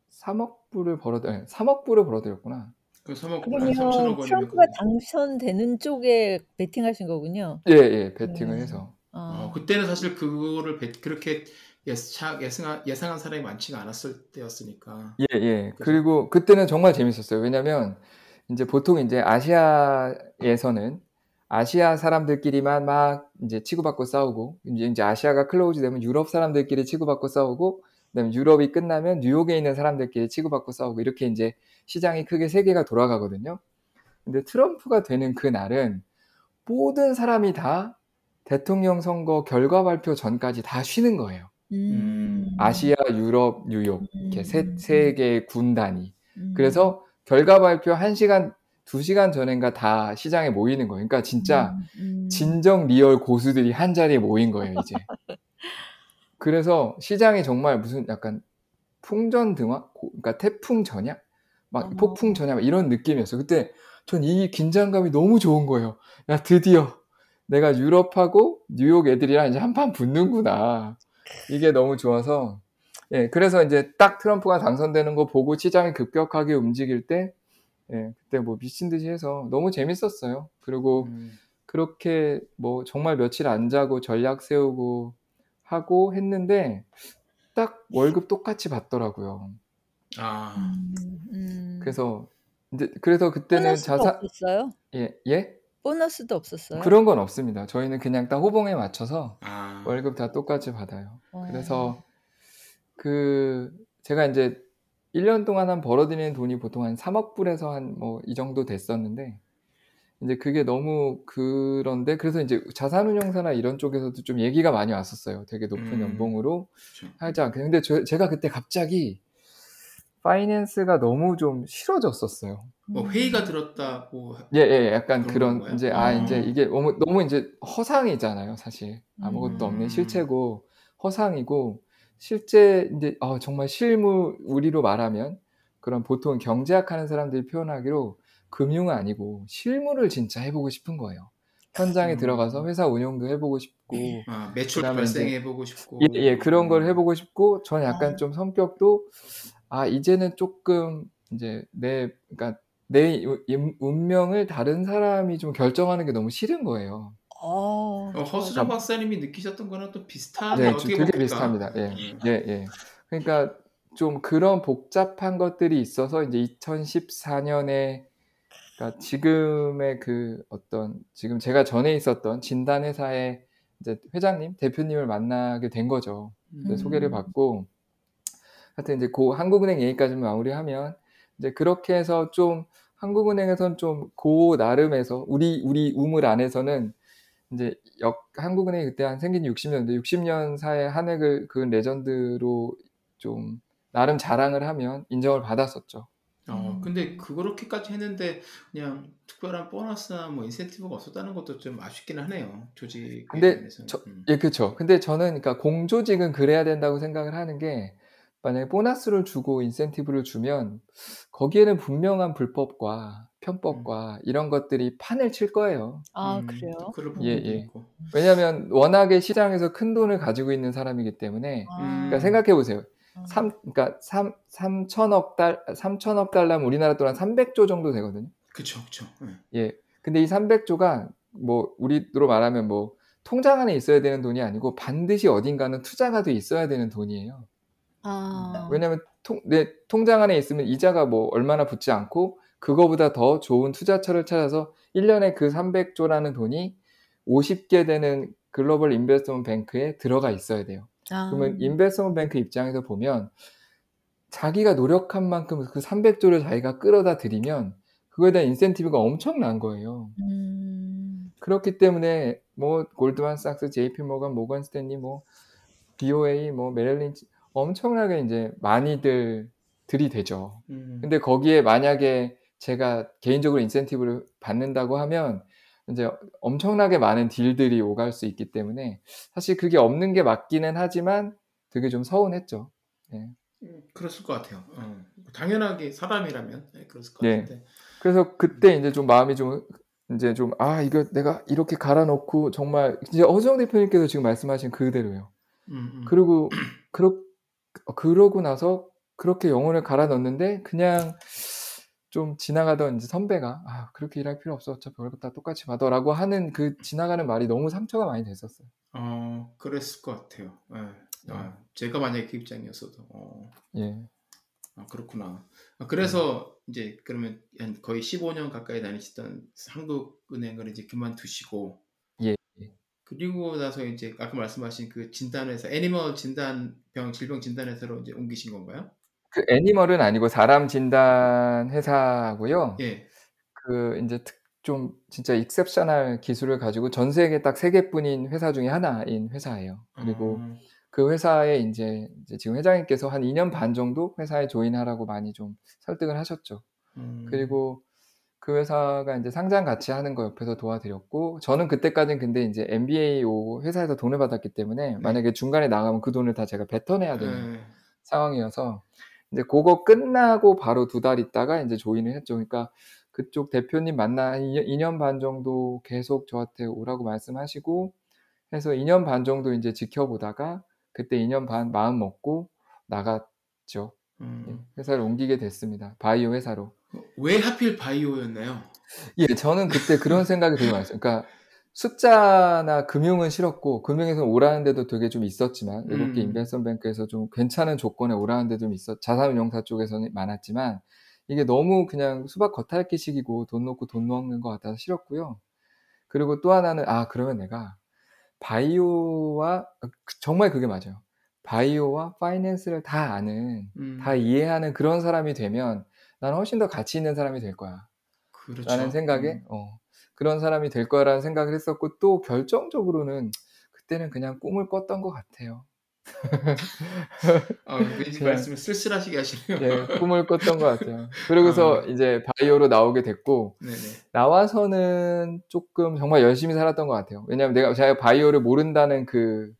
3억 불을 벌어들, 아니, 3억 불을 벌어들였구나. 그 3억 한 그러면 3천억 원이면 트럼프가 당선되는 쪽에 베팅하신 거군요. 예, 예, 베팅을 네. 해서. 어, 아, 그때는 사실 그거를 배- 그렇게 예상, 예상한, 예상한 사람이 많지가 않았을 때였으니까. 예, 예. 그죠? 그리고 그때는 정말 재밌었어요. 왜냐면 이제 보통 이제 아시아에서는 아시아 사람들끼리만 막 이제 치고받고 싸우고 이제 이제 아시아가 close 되면 유럽 사람들끼리 치고받고 싸우고 그다음에 유럽이 끝나면 뉴욕에 있는 사람들끼리 치고받고 싸우고 이렇게 이제 시장이 크게 세 개가 돌아가거든요. 근데 트럼프가 되는 그 날은 모든 사람이 다 대통령 선거 결과 발표 전까지 다 쉬는 거예요. 음. 아시아, 유럽, 뉴욕 이렇게 세, 음. 세 개의 군단이. 음. 그래서 결과 발표 1시간, 2시간 전인가 다 시장에 모이는 거예요. 그러니까 진짜 음, 음. 진정 real 고수들이 한 자리에 모인 거예요, 이제. 그래서 시장이 정말 무슨 약간 풍전 등화? 고- 그러니까 태풍 전야? 막 어. 폭풍 전야? 막 이런 느낌이었어요. 그때 전 이 긴장감이 너무 좋은 거예요. 야, 드디어 내가 유럽하고 뉴욕 애들이랑 이제 한판 붙는구나. 이게 너무 좋아서. 예, 그래서 이제 딱 트럼프가 당선되는 거 보고 시장이 급격하게 움직일 때, 예, 그때 뭐 미친 듯이 해서 너무 재밌었어요. 그리고 음. 그렇게 뭐 정말 며칠 안 자고 전략 세우고 하고 했는데 딱 월급 똑같이 받더라고요. 아, 음, 음. 그래서 이제 그래서 그때는 보너스도 자산 없었어요? 예, 예? 보너스도 없었어요? 그런 건 없습니다. 저희는 그냥 딱 호봉에 맞춰서 아. 월급 다 똑같이 받아요. 어. 그래서 그 제가 이제 1년 동안 한 벌어들이는 돈이 보통 한 3억 불에서 한 뭐 이 정도 됐었는데 이제 그게 너무 그런데 그래서 이제 자산운용사나 이런 쪽에서도 좀 얘기가 많이 왔었어요. 되게 높은 음. 연봉으로 그렇죠. 하자. 근데 저- 제가 그때 갑자기 파이낸스가 너무 좀 싫어졌었어요. 뭐 회의가 들었다고 예, 예, 약간 그런 그런? 이제 아 아. 이제 이게 너무 너무 이제 허상이잖아요, 사실 아무것도 음. 없는 실체고 허상이고 실제 이제 아, 정말 실무 우리로 말하면 그런 보통 경제학 하는 사람들이 표현하기로 금융은 아니고 실무를 진짜 해보고 싶은 거예요. 현장에 음. 들어가서 회사 운영도 해보고 싶고 아, 매출 발생해보고 싶고 예, 예, 그런 걸 해보고 싶고, 저는 약간 아. 좀 성격도, 아, 이제는 조금, 이제, 내, 그러니까, 내 운- 운명을 다른 사람이 좀 결정하는 게 너무 싫은 거예요. 어, 어, 허수정 박사님이 느끼셨던 거랑 또 비슷하게 네, 어떻게 되게 봅니까? 비슷합니다. 예, 예. 예, 예. 그러니까, 좀 그런 복잡한 것들이 있어서, 이제 2014년에, 그러니까 지금의 그 어떤, 지금 제가 전에 있었던 진단 회사의 이제 회장님, 대표님을 만나게 된 거죠. 음. 소개를 받고 하여튼 이제 그 한국은행 얘기까지 마무리하면 이제 그렇게 해서 좀 한국은행에선 좀그 나름에서 우리 우리 우물 안에서는 이제 역 한국은행이 그때 한 생긴 60년대 60년 사의 한획을 그 레전드로 좀 나름 자랑을 하면 인정을 받았었죠. 어, 음. 근데 그렇게까지 했는데 그냥 특별한 보너스나 뭐 인센티브가 없었다는 것도 좀 아쉽긴 하네요. 조직 근데 면에서는. 저- 음. 예, 그렇죠. 근데 저는 그러니까 공조직은 그래야 된다고 생각을 하는 게 만약에 보너스를 주고 인센티브를 주면 거기에는 분명한 불법과 편법과 이런 것들이 판을 칠 거예요. 아, 음, 그래요? 예, 예. 있고. 왜냐하면 워낙에 시장에서 큰 돈을 가지고 있는 사람이기 때문에 아, 그러니까 생각해 보세요. 아. 3 그러니까 3 3천억 달 3천억 달러면 우리나라 돈한 300조 정도 되거든요. 그쵸, 그쵸. 예. 예. 근데 이 300조가 뭐 우리로 말하면 뭐 통장 안에 있어야 되는 돈이 아니고 반드시 어딘가는 투자가 돼 있어야 되는 돈이에요. 아, 왜냐면 통, 내 통장 안에 있으면 이자가 뭐 얼마나 붙지 않고 그거보다 더 좋은 투자처를 찾아서 1년에 그 300조라는 돈이 50개 되는 global investment bank에 들어가 있어야 돼요. 아, 그러면 investment bank 입장에서 보면 자기가 노력한 만큼 그 300조를 자기가 끌어다 들이면 그거에 대한 인센티브가 엄청난 거예요. 음, 그렇기 때문에 뭐 골드만삭스, JP 모건, 모건 스탠리, 뭐 BOA, 뭐 메릴린치 엄청나게 이제 많이들 들이대죠. 음. 근데 거기에 만약에 제가 개인적으로 인센티브를 받는다고 하면 이제 엄청나게 많은 딜들이 오갈 수 있기 때문에 사실 그게 없는 게 맞기는 하지만 되게 좀 서운했죠. 예. 음, 그랬을 것 같아요. 어, 당연하게 사람이라면 네, 그랬을 것 예. 같은데. 그래서 그때 이제 좀 마음이 좀 이제 좀 아 이거 내가 이렇게 갈아놓고 정말 이제 허정 대표님께서 지금 말씀하신 그대로예요. 음, 음. 그리고 그러 그러고 나서 그렇게 영혼을 갈아 넣었는데 그냥 좀 지나가던 이제 선배가 아 그렇게 일할 필요 없어 어차피 월급 다 똑같이 받아라고 하는 그 지나가는 말이 너무 상처가 많이 됐었어요. 어, 그랬을 것 같아요. 예. 네. 아, 제가 만약에 그 입장이었어도. 어, 예, 아, 그렇구나. 아, 그래서 이제 그러면 한 거의 15년 가까이 다니시던 한국은행을 이제 그만두시고 예. 그리고 나서 이제 아까 말씀하신 그 진단회사 animal 진단 병 질병 진단회사로 이제 옮기신 건가요? 그 animal은 아니고 사람 진단 회사고요. 예. 그 이제 특, 좀 진짜 exceptional 기술을 가지고 전 세계 딱세 개뿐인 회사 중에 하나인 회사예요. 그리고 어, 그 회사에 이제, 이제 지금 회장님께서 한 2 년 반 정도 회사에 join하라고 많이 좀 설득을 하셨죠. 음, 그리고 그 회사가 이제 상장 같이 하는 거 옆에서 도와드렸고 저는 그때까지는 근데 이제 MBA 오 회사에서 돈을 받았기 때문에 만약에 중간에 나가면 그 돈을 다 제가 뱉어내야 되는 예. 상황이어서 이제 그거 끝나고 바로 두 달 있다가 이제 조인을 했죠. 그러니까 그쪽 대표님 만나 2년 반 정도 계속 저한테 오라고 말씀하시고 해서 2년 반 정도 이제 지켜보다가 그때 2년 반 마음 먹고 나갔죠. 예, 음. 회사를 옮기게 됐습니다. 바이오 회사로. 왜 하필 바이오였나요? 예, 저는 그때 그런 생각이 되게 많았어요. 그러니까 숫자나 금융은 싫었고 금융에서 오라는 데도 되게 좀 있었지만 외국계 음. 인베스트 뱅크에서 좀 괜찮은 조건에 오라는 데도 좀 있었 자산운용사 쪽에서는 많았지만 이게 너무 그냥 수박 겉핥기식이고 돈 놓고 돈 넣는 것 같아서 싫었고요. 그리고 또 하나는 아 그러면 내가 바이오와 정말 그게 맞아요. 바이오와 파이낸스를 다 아는 음, 다 이해하는 그런 사람이 되면 나는 훨씬 더 가치 있는 사람이 될 거야. 그렇죠. 라는 생각에 음. 어, 그런 사람이 될 거라는 생각을 했었고 또 결정적으로는 그때는 그냥 꿈을 꿨던 것 같아요. 아, 왠지 그냥- 말씀을 쓸쓸하시게 하시네요. 예, 꿈을 꿨던 것 같아요. 그러고서 아. 이제 바이오로 나오게 됐고 네네. 나와서는 조금 정말 열심히 살았던 것 같아요. 왜냐하면 내가 제가 바이오를 모른다는 그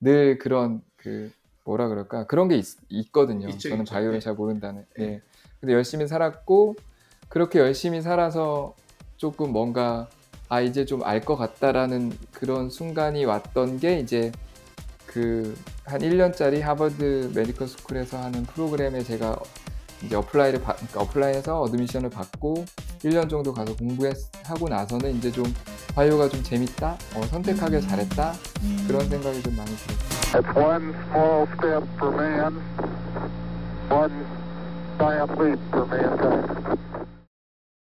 늘 그런 그 뭐라 그럴까 그런 게 있, 거든요 저는. 바이오를 네. 잘 모른다는. 네. 예. 근데 열심히 살았고 그렇게 열심히 살아서 조금 뭔가 아 이제 좀 알 것 같다라는 그런 순간이 왔던 게 이제 그 한 1년짜리 Harvard Medical School에서 하는 프로그램에 제가 이제 apply를 받, 그러니까 apply해서 admission을 받고 1년 정도 가서 공부하고 나서는 이제 좀 바이오가 좀 재밌다, 어, 선택하길 잘했다 그런 생각이 좀 많이 들었어요.